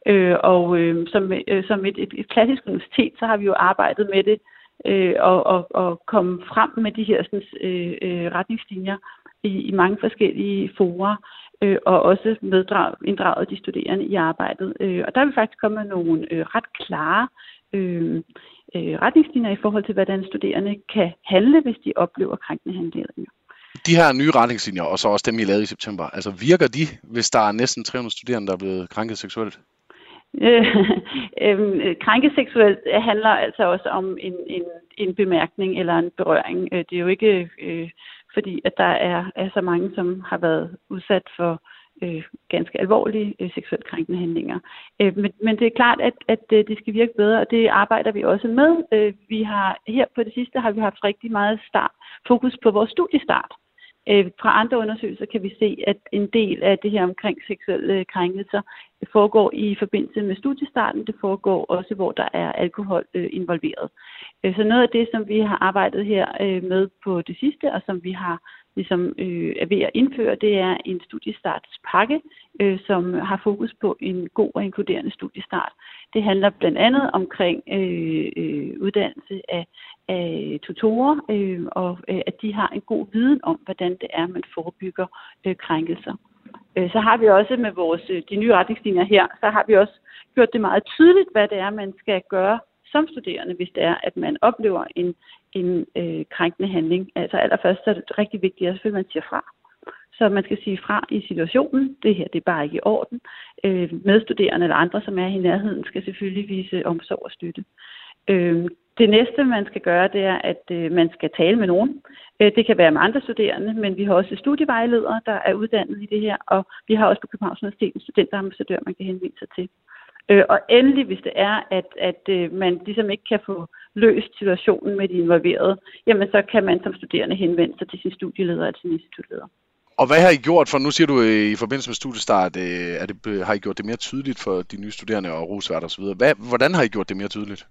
Øh, og øh, som, øh, som et, et, et klassisk universitet, så har vi jo arbejdet med det øh, og, og, og komme frem med de her sådan, øh, øh, retningslinjer i, i mange forskellige forer, øh, og også meddrag, inddraget de studerende i arbejdet. Øh, og der er vi faktisk kommet med nogle øh, ret klare øh, øh, retningslinjer i forhold til, hvordan studerende kan handle, hvis de oplever krænkende handlinger. De her nye retningslinjer, og så også dem, I lavede i september, altså virker de, hvis der er næsten 300 studerende, der er blevet krænket seksuelt? Øh, <laughs> øhm, krænke seksuelt handler altså også om en, en, en bemærkning eller en berøring. Øh, det er jo ikke øh, fordi, at der er, er så mange, som har været udsat for øh, ganske alvorlige øh, seksuelt krænkende handlinger. Øh, men, men det er klart, at, at øh, det skal virke bedre, og det arbejder vi også med. Øh, vi har her på det sidste har vi haft rigtig meget start, fokus på vores studiestart. Øh, fra andre undersøgelser kan vi se, at en del af det her omkring seksuelle krænkelser foregår i forbindelse med studiestarten. Det foregår også, hvor der er alkohol øh, involveret. Øh, så noget af det, som vi har arbejdet her øh, med på det sidste, og som vi har ligesom øh, er ved at indføre, det er en studiestartspakke, øh, som har fokus på en god og inkluderende studiestart. Det handler blandt andet omkring øh, øh, uddannelse af, af tutorer, øh, og øh, at de har en god viden om, hvordan det er, man forebygger øh, krænkelser. Øh, så har vi også med vores øh, de nye retningslinjer her, så har vi også gjort det meget tydeligt, hvad det er, man skal gøre som studerende, hvis det er, at man oplever en, en øh, krænkende handling. Altså allerførst så er det rigtig vigtigt, at man siger fra. Så man skal sige fra i situationen. Det her det er bare ikke i orden. Øh, medstuderende eller andre, som er i nærheden, skal selvfølgelig vise omsorg og støtte. Øh, det næste, man skal gøre, det er, at øh, man skal tale med nogen. Øh, det kan være med andre studerende, men vi har også studievejledere, der er uddannet i det her, og vi har også på Københavns Universitet en studenterambassadør, man kan henvende sig til. Øh, og endelig, hvis det er, at, at øh, man ligesom ikke kan få løst situationen med de involverede, jamen så kan man som studerende henvende sig til sin studieleder eller sin institutleder. Og hvad har I gjort, for nu siger du øh, i forbindelse med studiestart, øh, er det, har I gjort det mere tydeligt for de nye studerende og rusværter osv.? Hvad, hvordan har I gjort det mere tydeligt?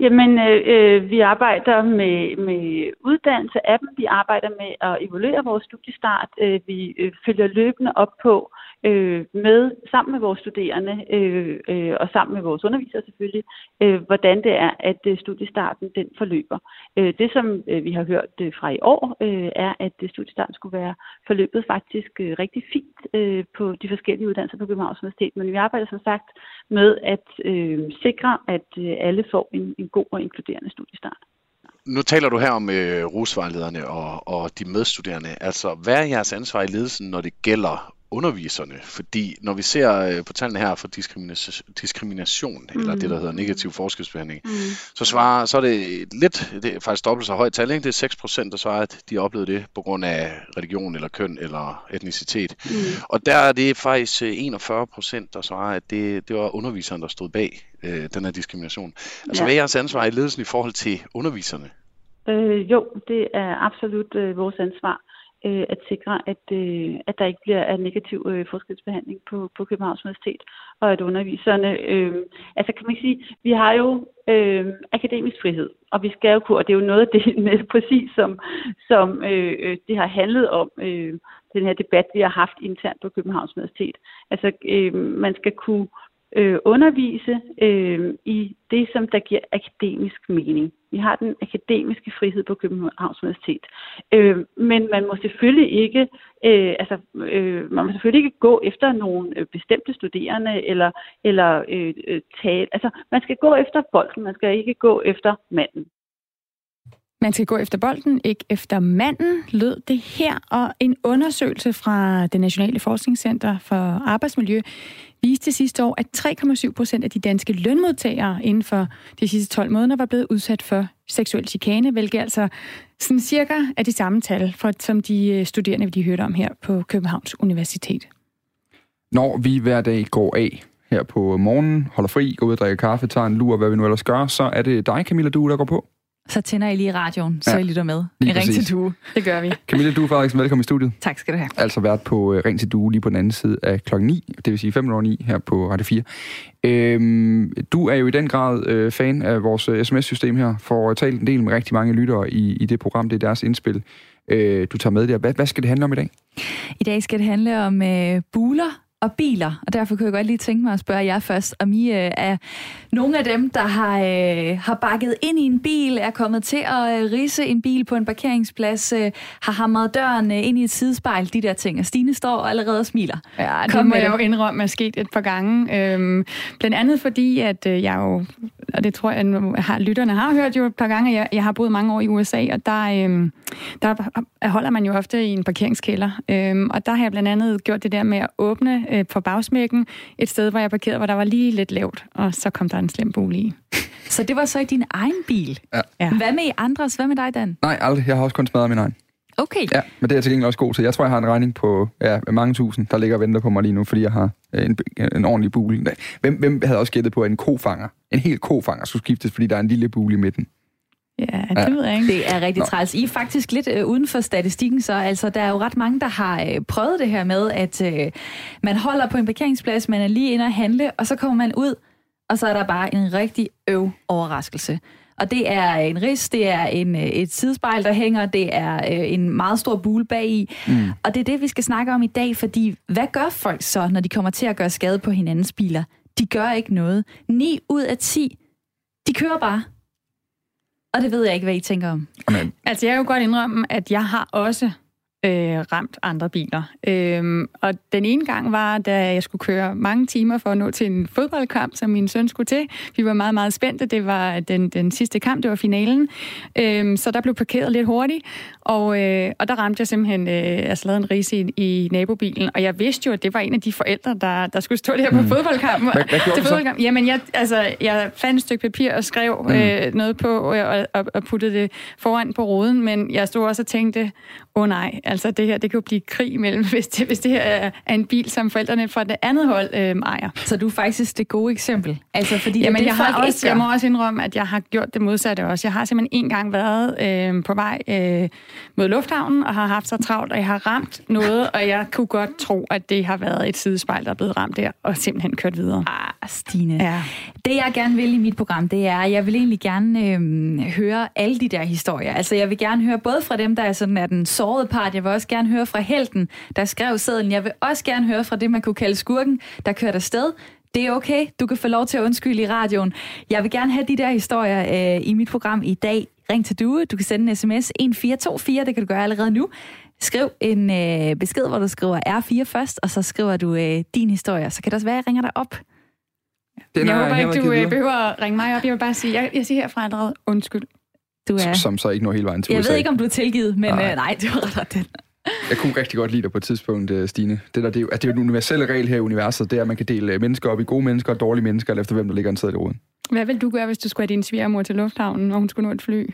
Jamen, øh, vi arbejder med, med uddannelse af dem. Vi arbejder med at evaluere vores studiestart. Øh, vi øh, følger løbende op på, øh, med sammen med vores studerende øh, øh, og sammen med vores undervisere selvfølgelig, øh, hvordan det er, at øh, studiestarten den forløber. Øh, det, som øh, vi har hørt øh, fra i år, øh, er, at øh, studiestarten skulle være forløbet faktisk øh, rigtig fint øh, på de forskellige uddannelser på Københavns Universitet. Men vi arbejder som sagt med at øh, sikre, at øh, alle får en, en god og inkluderende studiestart. Nu taler du her om øh, rusvejlederne og, og de medstuderende. Altså, hvad er jeres ansvar i ledelsen, når det gælder underviserne, fordi når vi ser øh, på tallene her for diskrimination, diskrimination mm. eller det, der hedder negativ forskelsbehandling, mm. så, svarer, så er det lidt, det er faktisk dobbelt så højt tal, ikke? det er 6%, der svarer, at de oplevede det på grund af religion eller køn eller etnicitet. Mm. Og der er det faktisk 41%, øh, der svarer, at det, det var underviseren, der stod bag øh, den her diskrimination. Altså ja. hvad er jeres ansvar i ledelsen i forhold til underviserne? Øh, jo, det er absolut øh, vores ansvar øh, at sikre, at, øh, at der ikke bliver en negativ øh, forskelsbehandling på, på Københavns Universitet, og at underviserne, øh, altså kan man sige, vi har jo øh, akademisk frihed, og vi skal jo kunne, og det er jo noget af det <laughs> med præcis som, som øh, øh, det har handlet om, øh, den her debat, vi har haft internt på Københavns Universitet. Altså, øh, man skal kunne øh, undervise øh, i det, som der giver akademisk mening. Vi har den akademiske frihed på Københavns Universitet. Øh, men man må selvfølgelig ikke, øh, altså, øh, man må selvfølgelig ikke gå efter nogle øh, bestemte studerende eller, eller øh, øh tale. Altså, man skal gå efter bolden, man skal ikke gå efter manden. Man skal gå efter bolden, ikke efter manden, lød det her. Og en undersøgelse fra det Nationale Forskningscenter for Arbejdsmiljø viste sidste år, at 3,7 procent af de danske lønmodtagere inden for de sidste 12 måneder var blevet udsat for seksuel chikane, hvilket altså sådan cirka er de samme tal, for, som de øh, studerende, vi hørte om her på Københavns Universitet. Når vi hver dag går af her på morgenen, holder fri, går ud og drikker kaffe, tager en lur, hvad vi nu ellers gør, så er det dig, Camilla Du, der går på så tænder I lige radioen, så ja, I lytter med. I Ring til Due. Det gør vi. Camilla Du Frederiksen, velkommen i studiet. Tak skal du have. Altså været på uh, Ring til Due lige på den anden side af klokken 9, det vil sige 5 over 9 her på Radio 4. Øhm, du er jo i den grad øh, fan af vores uh, sms-system her, for at tale en del med rigtig mange lyttere i, i det program, det er deres indspil. Øh, du tager med der. Hvad, hvad skal det handle om i dag? I dag skal det handle om øh, buler, og biler, og derfor kunne jeg godt lige tænke mig at spørge jer først, om I øh, er nogle af dem, der har, øh, har bakket ind i en bil, er kommet til at øh, rise en bil på en parkeringsplads, øh, har hamret døren øh, ind i et sidespejl, de der ting, og Stine står allerede og smiler. Ja, det Kom må jeg jo indrømme er sket et par gange. Øhm, blandt andet fordi, at øh, jeg jo og det tror jeg, at har, lytterne har hørt jo et par gange, jeg, jeg har boet mange år i USA, og der, øhm, der holder man jo ofte i en parkeringskælder. Øhm, og der har jeg blandt andet gjort det der med at åbne øh, på bagsmækken et sted, hvor jeg parkerede, hvor der var lige lidt lavt, og så kom der en slem bolig i. Så det var så i din egen bil? Ja. ja. Hvad med i andres? Hvad med dig, Dan? Nej, aldrig. Jeg har også kun smadret min egen. Okay. Ja, men det er jeg til gengæld også god til. Jeg tror, jeg har en regning på ja, mange tusind, der ligger og venter på mig lige nu, fordi jeg har øh, en, en ordentlig bule. Hvem, hvem havde også gættet på, at en kofanger, en helt kofanger skulle skiftes, fordi der er en lille bule i midten? Ja, det ja. ved jeg ikke. Det er rigtig træls. I er faktisk lidt øh, uden for statistikken, så altså, der er jo ret mange, der har øh, prøvet det her med, at øh, man holder på en parkeringsplads, man er lige inde at handle, og så kommer man ud, og så er der bare en rigtig øv overraskelse. Og det er en ris, det er en, øh, et sidespejl, der hænger, det er øh, en meget stor bule bag i. Mm. Og det er det, vi skal snakke om i dag, fordi hvad gør folk så, når de kommer til at gøre skade på hinandens biler? De gør ikke noget. 9 ud af 10, de kører bare. Og det ved jeg ikke, hvad I tænker om. Amen. Altså, jeg er jo godt indrømme, at jeg har også øh, ramt andre biler. Øhm, og den ene gang var, da jeg skulle køre mange timer for at nå til en fodboldkamp, som min søn skulle til. Vi var meget, meget spændte. Det var den, den sidste kamp, det var finalen. Øhm, så der blev parkeret lidt hurtigt, og, øh, og der ramte jeg simpelthen øh, altså lavede en rise i, i nabobilen. Og jeg vidste jo, at det var en af de forældre, der, der skulle stå der på mm. <laughs> fodboldkampen. Hvad, hvad til fodboldkamp. Jamen, jeg, altså, jeg fandt et stykke papir og skrev mm. øh, noget på, og, og, og puttede det foran på roden, men jeg stod også og tænkte, åh oh, nej, altså det her, det kan jo blive krig mellem, <laughs> hvis det, hvis det her er, en bil, som forældrene fra det andet hold øh, ejer. Så du er faktisk det gode eksempel. Altså, fordi Jamen, det, jeg, har også, jeg må også indrømme, at jeg har gjort det modsatte også. Jeg har simpelthen en gang været øh, på vej øh, mod lufthavnen, og har haft så travlt, og jeg har ramt noget, og jeg kunne godt tro, at det har været et sidespejl, der er blevet ramt der, og simpelthen kørt videre. Ah, Stine. Ja. Det, jeg gerne vil i mit program, det er, jeg vil egentlig gerne øh, høre alle de der historier. Altså, jeg vil gerne høre både fra dem, der er sådan er den sårede part, jeg vil også gerne høre fra helten, der skrev sædlen. Jeg vil også gerne høre fra det, man kunne kalde skurken, der kørte afsted. Det er okay. Du kan få lov til at undskylde i radioen. Jeg vil gerne have de der historier øh, i mit program i dag. Ring til Due. Du kan sende en sms 1424. Det kan du gøre allerede nu. Skriv en øh, besked, hvor du skriver R4 først, og så skriver du øh, din historie. Så kan det også være, at jeg ringer dig op. Den jeg håber ikke, du øh, behøver at ringe mig op. Jeg vil bare sige, jeg, jeg siger herfra allerede undskyld. Du er... Som så ikke når hele vejen til Jeg USA. ved ikke, om du er tilgivet, men nej, øh, nej det var ret den. Jeg kunne rigtig godt lide dig på et tidspunkt, øh, Stine. Det, der, det, er jo, at det er jo en universelle regel her i universet, det er, at man kan dele øh, mennesker op i gode mennesker og dårlige mennesker, efter hvem der ligger en sæd i roden. Hvad vil du gøre, hvis du skulle have din svigermor til lufthavnen, og hun skulle nå et fly?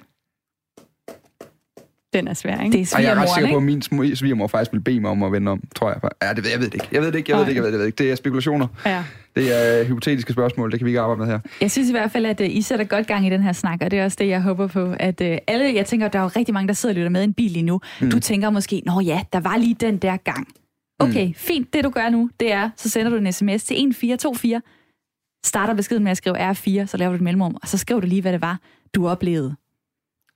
Den er svær, ikke? Det er Ej, jeg er ret sikker på, at min sm- svigermor faktisk vil bede mig om at vende om, tror jeg. Ja, det ved jeg ved det ikke. Jeg ved det ikke, jeg ved det ikke, jeg ved det, jeg ved det ikke. Det er spekulationer. Ja. Det er øh, hypotetiske spørgsmål, det kan vi ikke arbejde med her. Jeg synes i hvert fald, at øh, I sætter godt gang i den her snak, og det er også det, jeg håber på. At øh, alle, jeg tænker, der er jo rigtig mange, der sidder og lytter med i en bil lige nu. Mm. Du tænker måske, nå ja, der var lige den der gang. Okay, mm. fint. Det du gør nu, det er, så sender du en sms til 1424, starter beskeden med at skrive R4, så laver du et mellemrum, og så skriver du lige, hvad det var, du oplevede.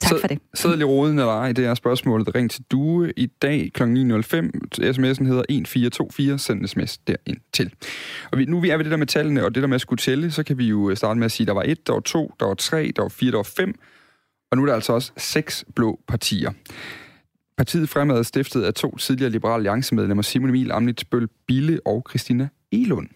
Tak for det. Sædel i roden eller ej, det er spørgsmålet. Ring til Due i dag kl. 9.05. SMS'en hedder 1424. Send en sms derind til. Og vi, nu vi er ved det der med tallene, og det der med at skulle tælle, så kan vi jo starte med at sige, at der var et, der var to, der var tre, der var fire, der var fem. Og nu er der altså også seks blå partier. Partiet Fremad er stiftet af to tidligere liberale alliancemedlemmer, Simon Emil Amnitsbøl Bille og Christina Elund.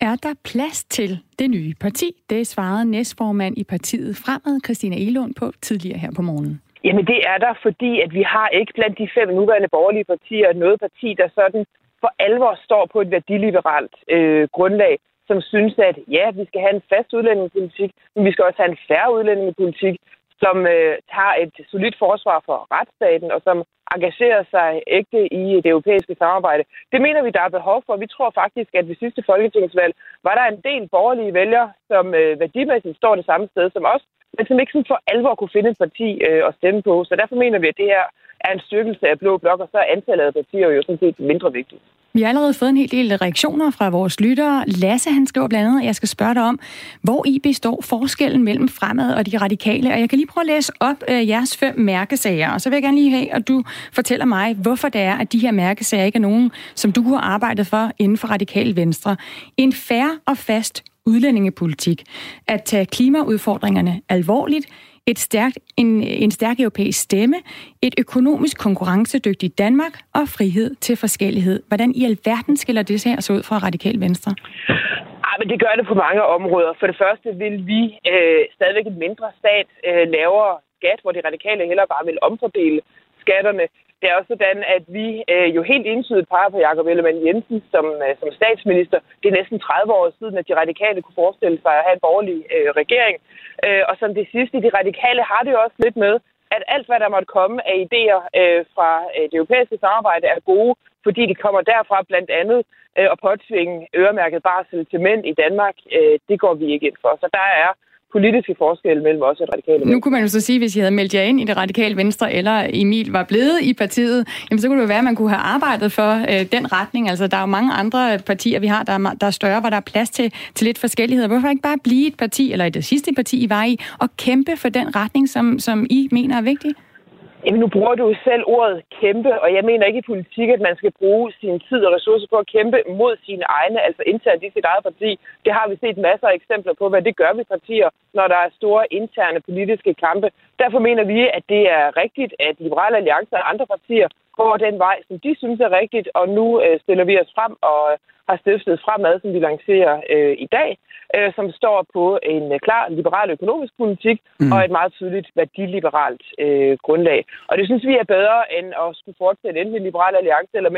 Er der plads til det nye parti? Det svarede næstformand i partiet Fremad, Christina Elund, på tidligere her på morgenen. Jamen det er der, fordi at vi har ikke blandt de fem nuværende borgerlige partier noget parti, der sådan for alvor står på et værdiliberalt øh, grundlag, som synes, at ja, vi skal have en fast udlændingepolitik, men vi skal også have en færre udlændingepolitik, som øh, tager et solidt forsvar for retsstaten, og som engagerer sig ægte i det europæiske samarbejde. Det mener vi, der er behov for. Vi tror faktisk, at ved sidste folketingsvalg var der en del borgerlige vælgere, som øh, værdimæssigt står det samme sted som os, men som ikke sådan for alvor kunne finde et parti øh, at stemme på. Så derfor mener vi, at det her er en styrkelse af blå blok, og så er antallet af partier jo sådan set mindre vigtigt. Vi har allerede fået en hel del reaktioner fra vores lyttere. Lasse, han skriver blandt andet, at jeg skal spørge dig om, hvor I består forskellen mellem fremad og de radikale. Og jeg kan lige prøve at læse op øh, jeres fem mærkesager, og så vil jeg gerne lige have, at du fortæller mig, hvorfor det er, at de her mærkesager ikke er nogen, som du har arbejdet for inden for radikal venstre. En færre og fast udlændingepolitik. At tage klimaudfordringerne alvorligt, et stærkt, en, en stærk europæisk stemme, et økonomisk konkurrencedygtigt Danmark og frihed til forskellighed. Hvordan i alverden skiller det her så altså ud fra radikal venstre? Ja, men det gør det på mange områder. For det første vil vi øh, stadigvæk en mindre stat øh, lavere skat, hvor de radikale heller bare vil omfordele skatterne. Det er også sådan, at vi øh, jo helt entydigt peger på Jakob Ellemann Jensen som, øh, som statsminister. Det er næsten 30 år siden, at de radikale kunne forestille sig at have en borgerlig øh, regering. Øh, og som det sidste, de radikale har det jo også lidt med, at alt, hvad der måtte komme af idéer øh, fra øh, det europæiske samarbejde, er gode, fordi de kommer derfra blandt andet øh, at påtvinge øremærket barsel til mænd i Danmark. Øh, det går vi ikke ind for. Så der er politiske forskelle mellem os og det radikale venstre. Nu kunne man jo så sige, hvis I havde meldt jer ind i det radikale venstre, eller Emil var blevet i partiet, jamen så kunne det jo være, at man kunne have arbejdet for øh, den retning. Altså, der er jo mange andre partier, vi har, der er, der er større, hvor der er plads til, til lidt forskelligheder. Hvorfor ikke bare blive et parti, eller i det sidste parti, I var i, og kæmpe for den retning, som, som I mener er vigtig? Jamen, nu bruger du jo selv ordet kæmpe, og jeg mener ikke i politik, at man skal bruge sin tid og ressourcer på at kæmpe mod sine egne, altså internt i sit eget parti. Det har vi set masser af eksempler på, hvad det gør vi partier, når der er store interne politiske kampe. Derfor mener vi, at det er rigtigt, at Liberale Alliance og andre partier går den vej, som de synes er rigtigt, og nu øh, stiller vi os frem og har stiftet fremad, som vi lancerer øh, i dag, øh, som står på en øh, klar liberal økonomisk politik mm. og et meget tydeligt værdiliberalt øh, grundlag. Og det synes vi er bedre end at skulle fortsætte enten i Liberal Alliance eller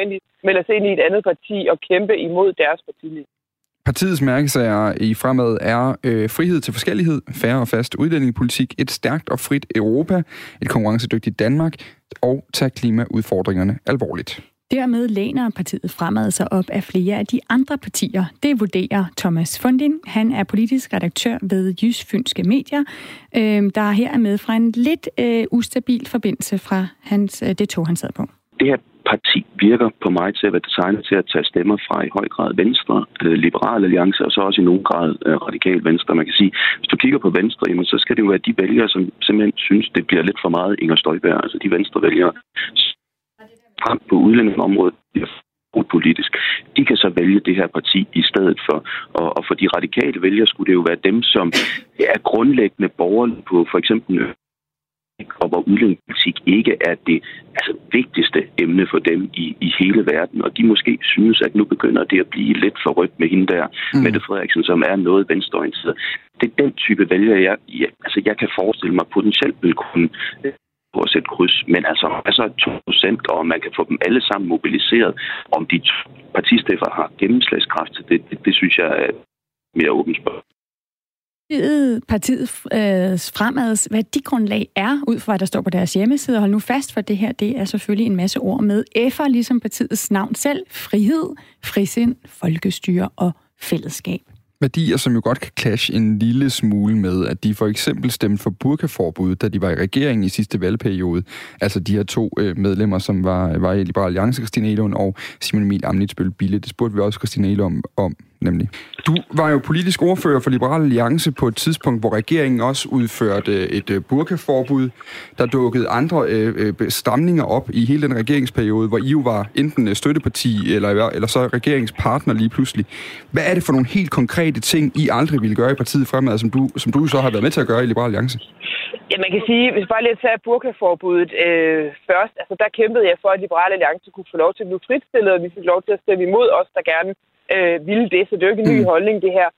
melde os ind i et andet parti og kæmpe imod deres partilinje. Partiets mærkesager i fremad er øh, frihed til forskellighed, færre og fast udlændingepolitik, et stærkt og frit Europa, et konkurrencedygtigt Danmark og tage klimaudfordringerne alvorligt. Dermed læner partiet fremad sig op af flere af de andre partier. Det vurderer Thomas Fundin. Han er politisk redaktør ved Jys Fynske Medier, øh, der her er med fra en lidt øh, ustabil forbindelse fra hans, øh, det tog, han sad på. Det her parti virker på mig til at være designet til at tage stemmer fra i høj grad Venstre, øh, Alliance og så også i nogen grad øh, Radikal Venstre. Man kan sige, hvis du kigger på Venstre, jamen, så skal det jo være de vælgere, som simpelthen synes, det bliver lidt for meget Inger Støjberg. Altså de Venstre vælgere frem på udlændingområdet politisk. De kan så vælge det her parti i stedet for. Og, og for de radikale vælgere skulle det jo være dem, som er grundlæggende borgere på for eksempel og hvor udlændingepolitik ikke er det altså, vigtigste emne for dem i, i hele verden. Og de måske synes, at nu begynder det at blive lidt for rødt med hende der, mm. Mette Frederiksen, som er noget venstreorienteret. Det er den type vælger, jeg, jeg, altså, jeg kan forestille mig potentielt vil kunne på at sætte kryds, men altså, altså 2 procent, og man kan få dem alle sammen mobiliseret. Om de partistiffer har gennemslagskraft, det, det, det synes jeg er mere åbent spørgsmål partiet øh, fremads værdigrundlag er, ud fra hvad der står på deres hjemmeside, hold nu fast for det her, det er selvfølgelig en masse ord med F'er, ligesom partiets navn selv, frihed, frisind, folkestyre og fællesskab. Værdier, som jo godt kan clash en lille smule med, at de for eksempel stemte for burkaforbud, da de var i regeringen i sidste valgperiode. Altså de her to øh, medlemmer, som var, var i Liberal Alliance, Christine Elund og Simon Emil Amnitsbøl Bille. Det spurgte vi også Christine Elund om, nemlig. Du var jo politisk ordfører for Liberal Alliance på et tidspunkt, hvor regeringen også udførte øh, et øh, burkaforbud. Der dukkede andre øh, øh stamninger op i hele den regeringsperiode, hvor I jo var enten støtteparti eller, eller så regeringspartner lige pludselig. Hvad er det for nogle helt konkrete ting, I aldrig ville gøre i partiet fremad, som du, som du så har været med til at gøre i Liberal Alliance? Ja, man kan sige, hvis bare lige tage burkaforbuddet øh, først, altså der kæmpede jeg for, at Liberale Alliance kunne få lov til at blive fritstillet, og vi fik lov til at stemme imod os, der gerne øh, ville det, så det er jo ikke en ny mm. holdning, det her.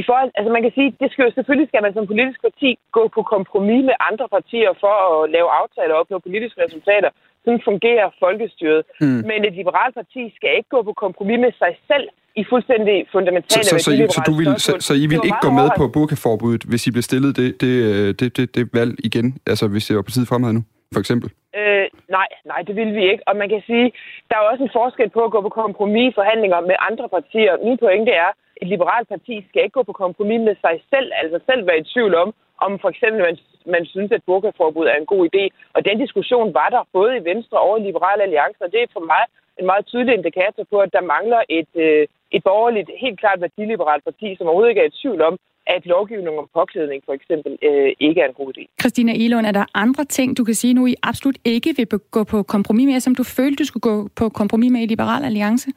I forhold, altså man kan sige, det skal jo selvfølgelig skal man som politisk parti gå på kompromis med andre partier for at lave aftaler og opnå politiske resultater. Sådan fungerer folkestyret. Mm. Men et liberalt parti skal ikke gå på kompromis med sig selv i fuldstændig fundamentale så, så, så, I, så, du vil, så, så I vil ikke gå med på burkaforbuddet, hvis I bliver stillet det, det, det, det, det valg igen? Altså hvis det var partiet fremad nu, for eksempel? Øh, nej, nej, det vil vi ikke. Og man kan sige, der er også en forskel på at gå på kompromis i forhandlinger med andre partier. Min pointe er, et liberalt parti skal ikke gå på kompromis med sig selv, altså selv være i tvivl om, om for eksempel man, man synes, at burkaforbud er en god idé. Og den diskussion var der både i Venstre og i Liberale Alliance, og det er for mig en meget tydelig indikator på, at der mangler et, øh, et borgerligt, helt klart værdiliberalt parti, som overhovedet ikke er i tvivl om, at lovgivning om påklædning for eksempel øh, ikke er en god idé. Christina Elund, er der andre ting, du kan sige nu, I absolut ikke vil gå på kompromis med, som du følte, du skulle gå på kompromis med i Liberal Alliance?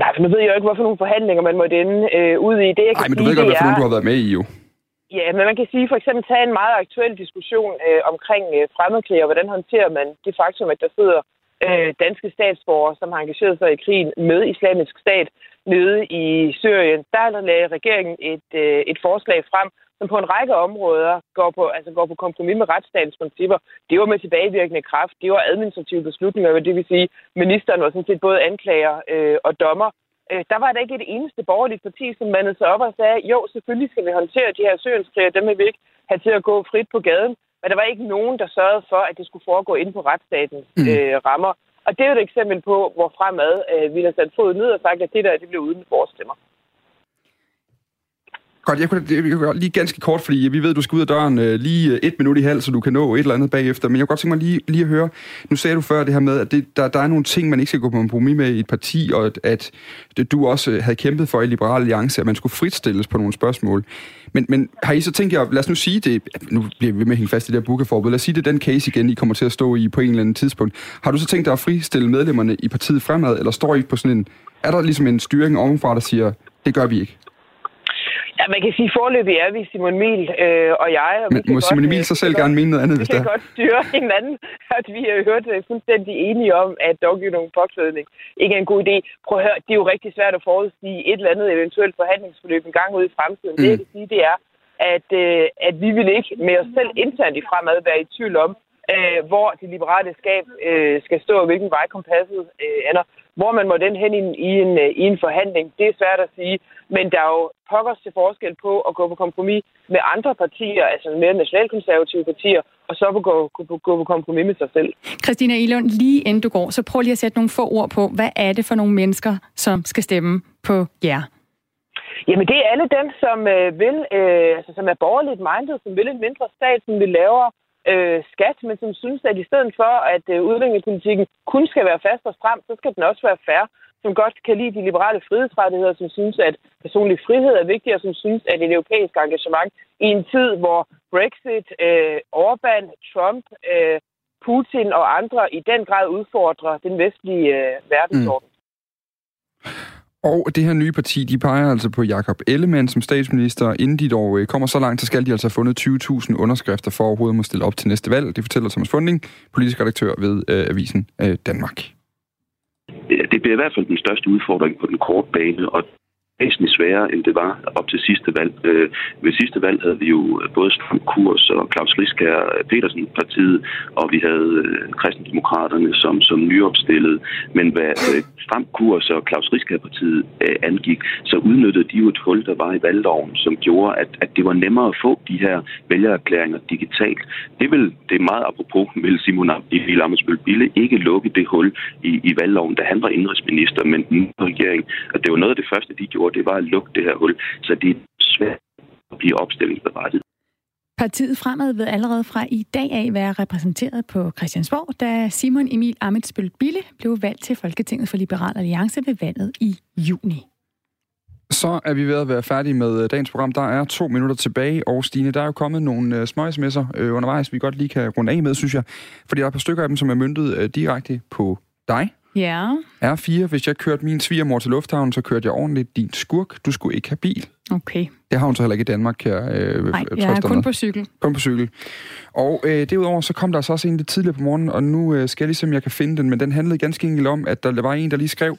Nej, for nu ved jeg jo ikke, hvorfor nogle forhandlinger man måtte ende øh, ud i. Det, jeg Nej, men du sige, ved godt, hvad for nogle du har været med i jo. Ja, men man kan sige for eksempel tage en meget aktuel diskussion øh, omkring øh, fremmedkrigere, og hvordan håndterer man det faktum, at der sidder øh, danske statsborgere, som har engageret sig i krigen med islamisk stat. Nede i Syrien, der lagde regeringen et, øh, et forslag frem, som på en række områder går på, altså går på kompromis med retsstatens principper. Det var med tilbagevirkende kraft. Det var administrative beslutninger, det vil sige, ministeren var sådan set både anklager øh, og dommer. Øh, der var der ikke et eneste borgerligt parti, som mandede sig op og sagde, jo, selvfølgelig skal vi håndtere de her syrienskriger, dem vil vi ikke have til at gå frit på gaden. Men der var ikke nogen, der sørgede for, at det skulle foregå ind på retsstatens mm. øh, rammer. Og det er jo et eksempel på, hvor fremad øh, vi har sat fod ned og sagt, at det der, det blev uden vores stemmer. Godt, jeg kunne, jeg kunne lige ganske kort, fordi vi ved, at du skal ud af døren øh, lige øh, et minut i halv, så du kan nå et eller andet bagefter. Men jeg kunne godt tænke mig lige, lige at høre, nu sagde du før det her med, at det, der, der er nogle ting, man ikke skal gå på kompromis med i et parti, og at, at det, du også øh, havde kæmpet for i Liberal Alliance, at man skulle fritstilles på nogle spørgsmål. Men, men har I så tænkt jer, lad os nu sige det, nu bliver vi med at hænge fast i det her bukkeforbud, lad os sige det den case igen, I kommer til at stå i på en eller anden tidspunkt. Har du så tænkt dig at fristille medlemmerne i partiet fremad, eller står I på sådan en, er der ligesom en styring ovenfra, der siger, det gør vi ikke? Ja, man kan sige, forløbig er vi Simon Emil øh, og jeg. Og Men må Simon Emil så selv gerne mene noget andet, vi hvis det er? Vi kan godt styre hinanden, <laughs> at vi har hørt uh, fuldstændig enige om, at lovgivning om påklædning ikke er en god idé. Prøv at høre, det er jo rigtig svært at forudsige et eller andet eventuelt forhandlingsforløb en gang ud i fremtiden. Mm. Det jeg kan sige, det er, at, øh, at vi vil ikke med os selv internt i fremad være i tvivl om, øh, hvor det liberale skab øh, skal stå, og hvilken vej kompasset øh, ender. Hvor man må den hen i, i, en, øh, i en forhandling, det er svært at sige. Men der er jo pokkers til forskel på at gå på kompromis med andre partier, altså mere nationalkonservative partier, og så på gå, gå, gå på kompromis med sig selv. Christina Elund, lige inden du går, så prøv lige at sætte nogle få ord på, hvad er det for nogle mennesker, som skal stemme på jer? Jamen, det er alle dem, som øh, vil, øh, altså, som er borgerligt minded, som vil en mindre stat, som vil lavere øh, skat, men som synes, at i stedet for, at øh, udlændingepolitikken kun skal være fast og stram, så skal den også være fair, som godt kan lide de liberale frihedsrettigheder, som synes, at personlig frihed er vigtig, og som synes, at et europæisk engagement i en tid, hvor Brexit, øh, Orbán, Trump, øh, Putin og andre i den grad udfordrer den vestlige øh, verdensorden. Mm. Og det her nye parti, de peger altså på Jakob Ellemann som statsminister. Inden de dog øh, kommer så langt, så skal de altså have fundet 20.000 underskrifter for overhovedet at stille op til næste valg. Det fortæller Thomas Funding, politisk redaktør ved øh, Avisen øh, Danmark. Det bliver i hvert fald den største udfordring på den korte bane, og væsentligt sværere, end det var op til sidste valg. Øh, ved sidste valg havde vi jo både Stram Kurs og Claus Riskær Petersen partiet, og vi havde øh, kristendemokraterne som, som nyopstillet. Men hvad øh, Stram Kurs og Claus Riskær partiet øh, angik, så udnyttede de jo et hul, der var i valgloven, som gjorde, at, at det var nemmere at få de her vælgererklæringer digitalt. Det vil, det er meget apropos, vil Simon Emil Amitsbøl Bille ikke lukke det hul i, i valgloven, da han var indrigsminister, men den regering, at det var noget af det første, de gjorde gjorde, det var at lukke det her hul. Så det er svært at blive opstillingsberettet. Partiet Fremad vil allerede fra i dag af være repræsenteret på Christiansborg, da Simon Emil Amitsbøl Bille blev valgt til Folketinget for Liberal Alliance ved valget i juni. Så er vi ved at være færdige med øh, dagens program. Der er to minutter tilbage, og Stine, der er jo kommet nogle uh, små sms'er uh, undervejs, vi godt lige kan runde af med, synes jeg. Fordi der er et par stykker af dem, som er myndet uh, direkte på dig. Ja. R4, hvis jeg kørte min svigermor til lufthavnen, så kørte jeg ordentligt din skurk. Du skulle ikke have bil. Okay. Det har hun så heller ikke i Danmark, her. Øh, Nej, jeg er kun med. på cykel. Kun på cykel. Og øh, derudover, så kom der så også en lidt tidligere på morgenen, og nu øh, skal jeg ligesom, jeg kan finde den, men den handlede ganske enkelt om, at der var en, der lige skrev,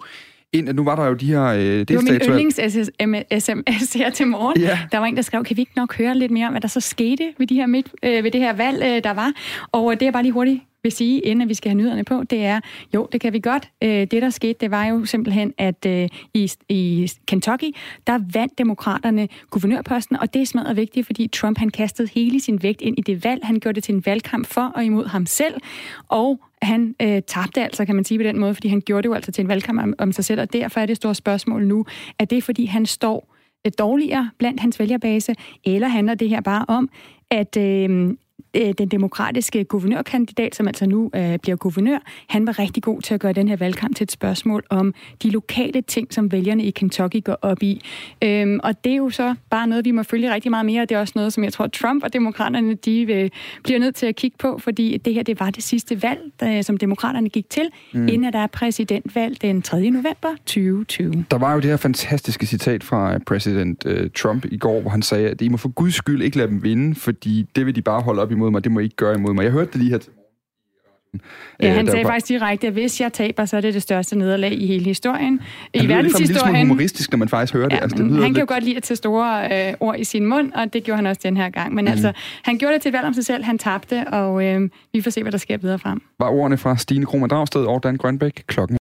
ind, at nu var der jo de her øh, Det var min yndlings-sms her til morgen. Ja. Der var en, der skrev, kan vi ikke nok høre lidt mere om, hvad der så skete ved, de her midt, øh, ved det her valg, øh, der var? Og øh, det er bare lige hurtigt vil sige, inden vi skal have nyhederne på, det er, jo, det kan vi godt. Øh, det, der skete, det var jo simpelthen, at øh, i, i Kentucky, der vandt demokraterne guvernørposten, og det er smadret vigtigt, fordi Trump han kastede hele sin vægt ind i det valg. Han gjorde det til en valgkamp for og imod ham selv, og han øh, tabte altså, kan man sige på den måde, fordi han gjorde det jo altså til en valgkamp om, om sig selv, og derfor er det store spørgsmål nu, er det fordi han står øh, dårligere blandt hans vælgerbase, eller handler det her bare om, at Øh, den demokratiske guvernørkandidat, som altså nu øh, bliver guvernør, han var rigtig god til at gøre den her valgkamp til et spørgsmål om de lokale ting, som vælgerne i Kentucky går op i. Øhm, og det er jo så bare noget, vi må følge rigtig meget mere, og det er også noget, som jeg tror, Trump og demokraterne, de øh, bliver nødt til at kigge på, fordi det her, det var det sidste valg, der, som demokraterne gik til, mm. inden der er præsidentvalg den 3. november 2020. Der var jo det her fantastiske citat fra øh, præsident uh, Trump i går, hvor han sagde, at I må for guds skyld ikke lade dem vinde, fordi det vil de bare holde op i imod mig, det må I ikke gøre imod mig. Jeg hørte det lige her til Ja, han der sagde var- faktisk direkte, at hvis jeg taber, så er det det største nederlag i hele historien. I Han lyder lidt for en lille smule verdenshistorien. humoristisk, når man faktisk hører det. Ja, altså, det lyder han kan jo lidt... godt lide at tage store øh, ord i sin mund, og det gjorde han også den her gang. Men mm. altså, han gjorde det til et valg om sig selv, han tabte, og øh, vi får se, hvad der sker videre frem. Var ordene fra Stine Krohmann Dragsted og Dan Grønbæk klokken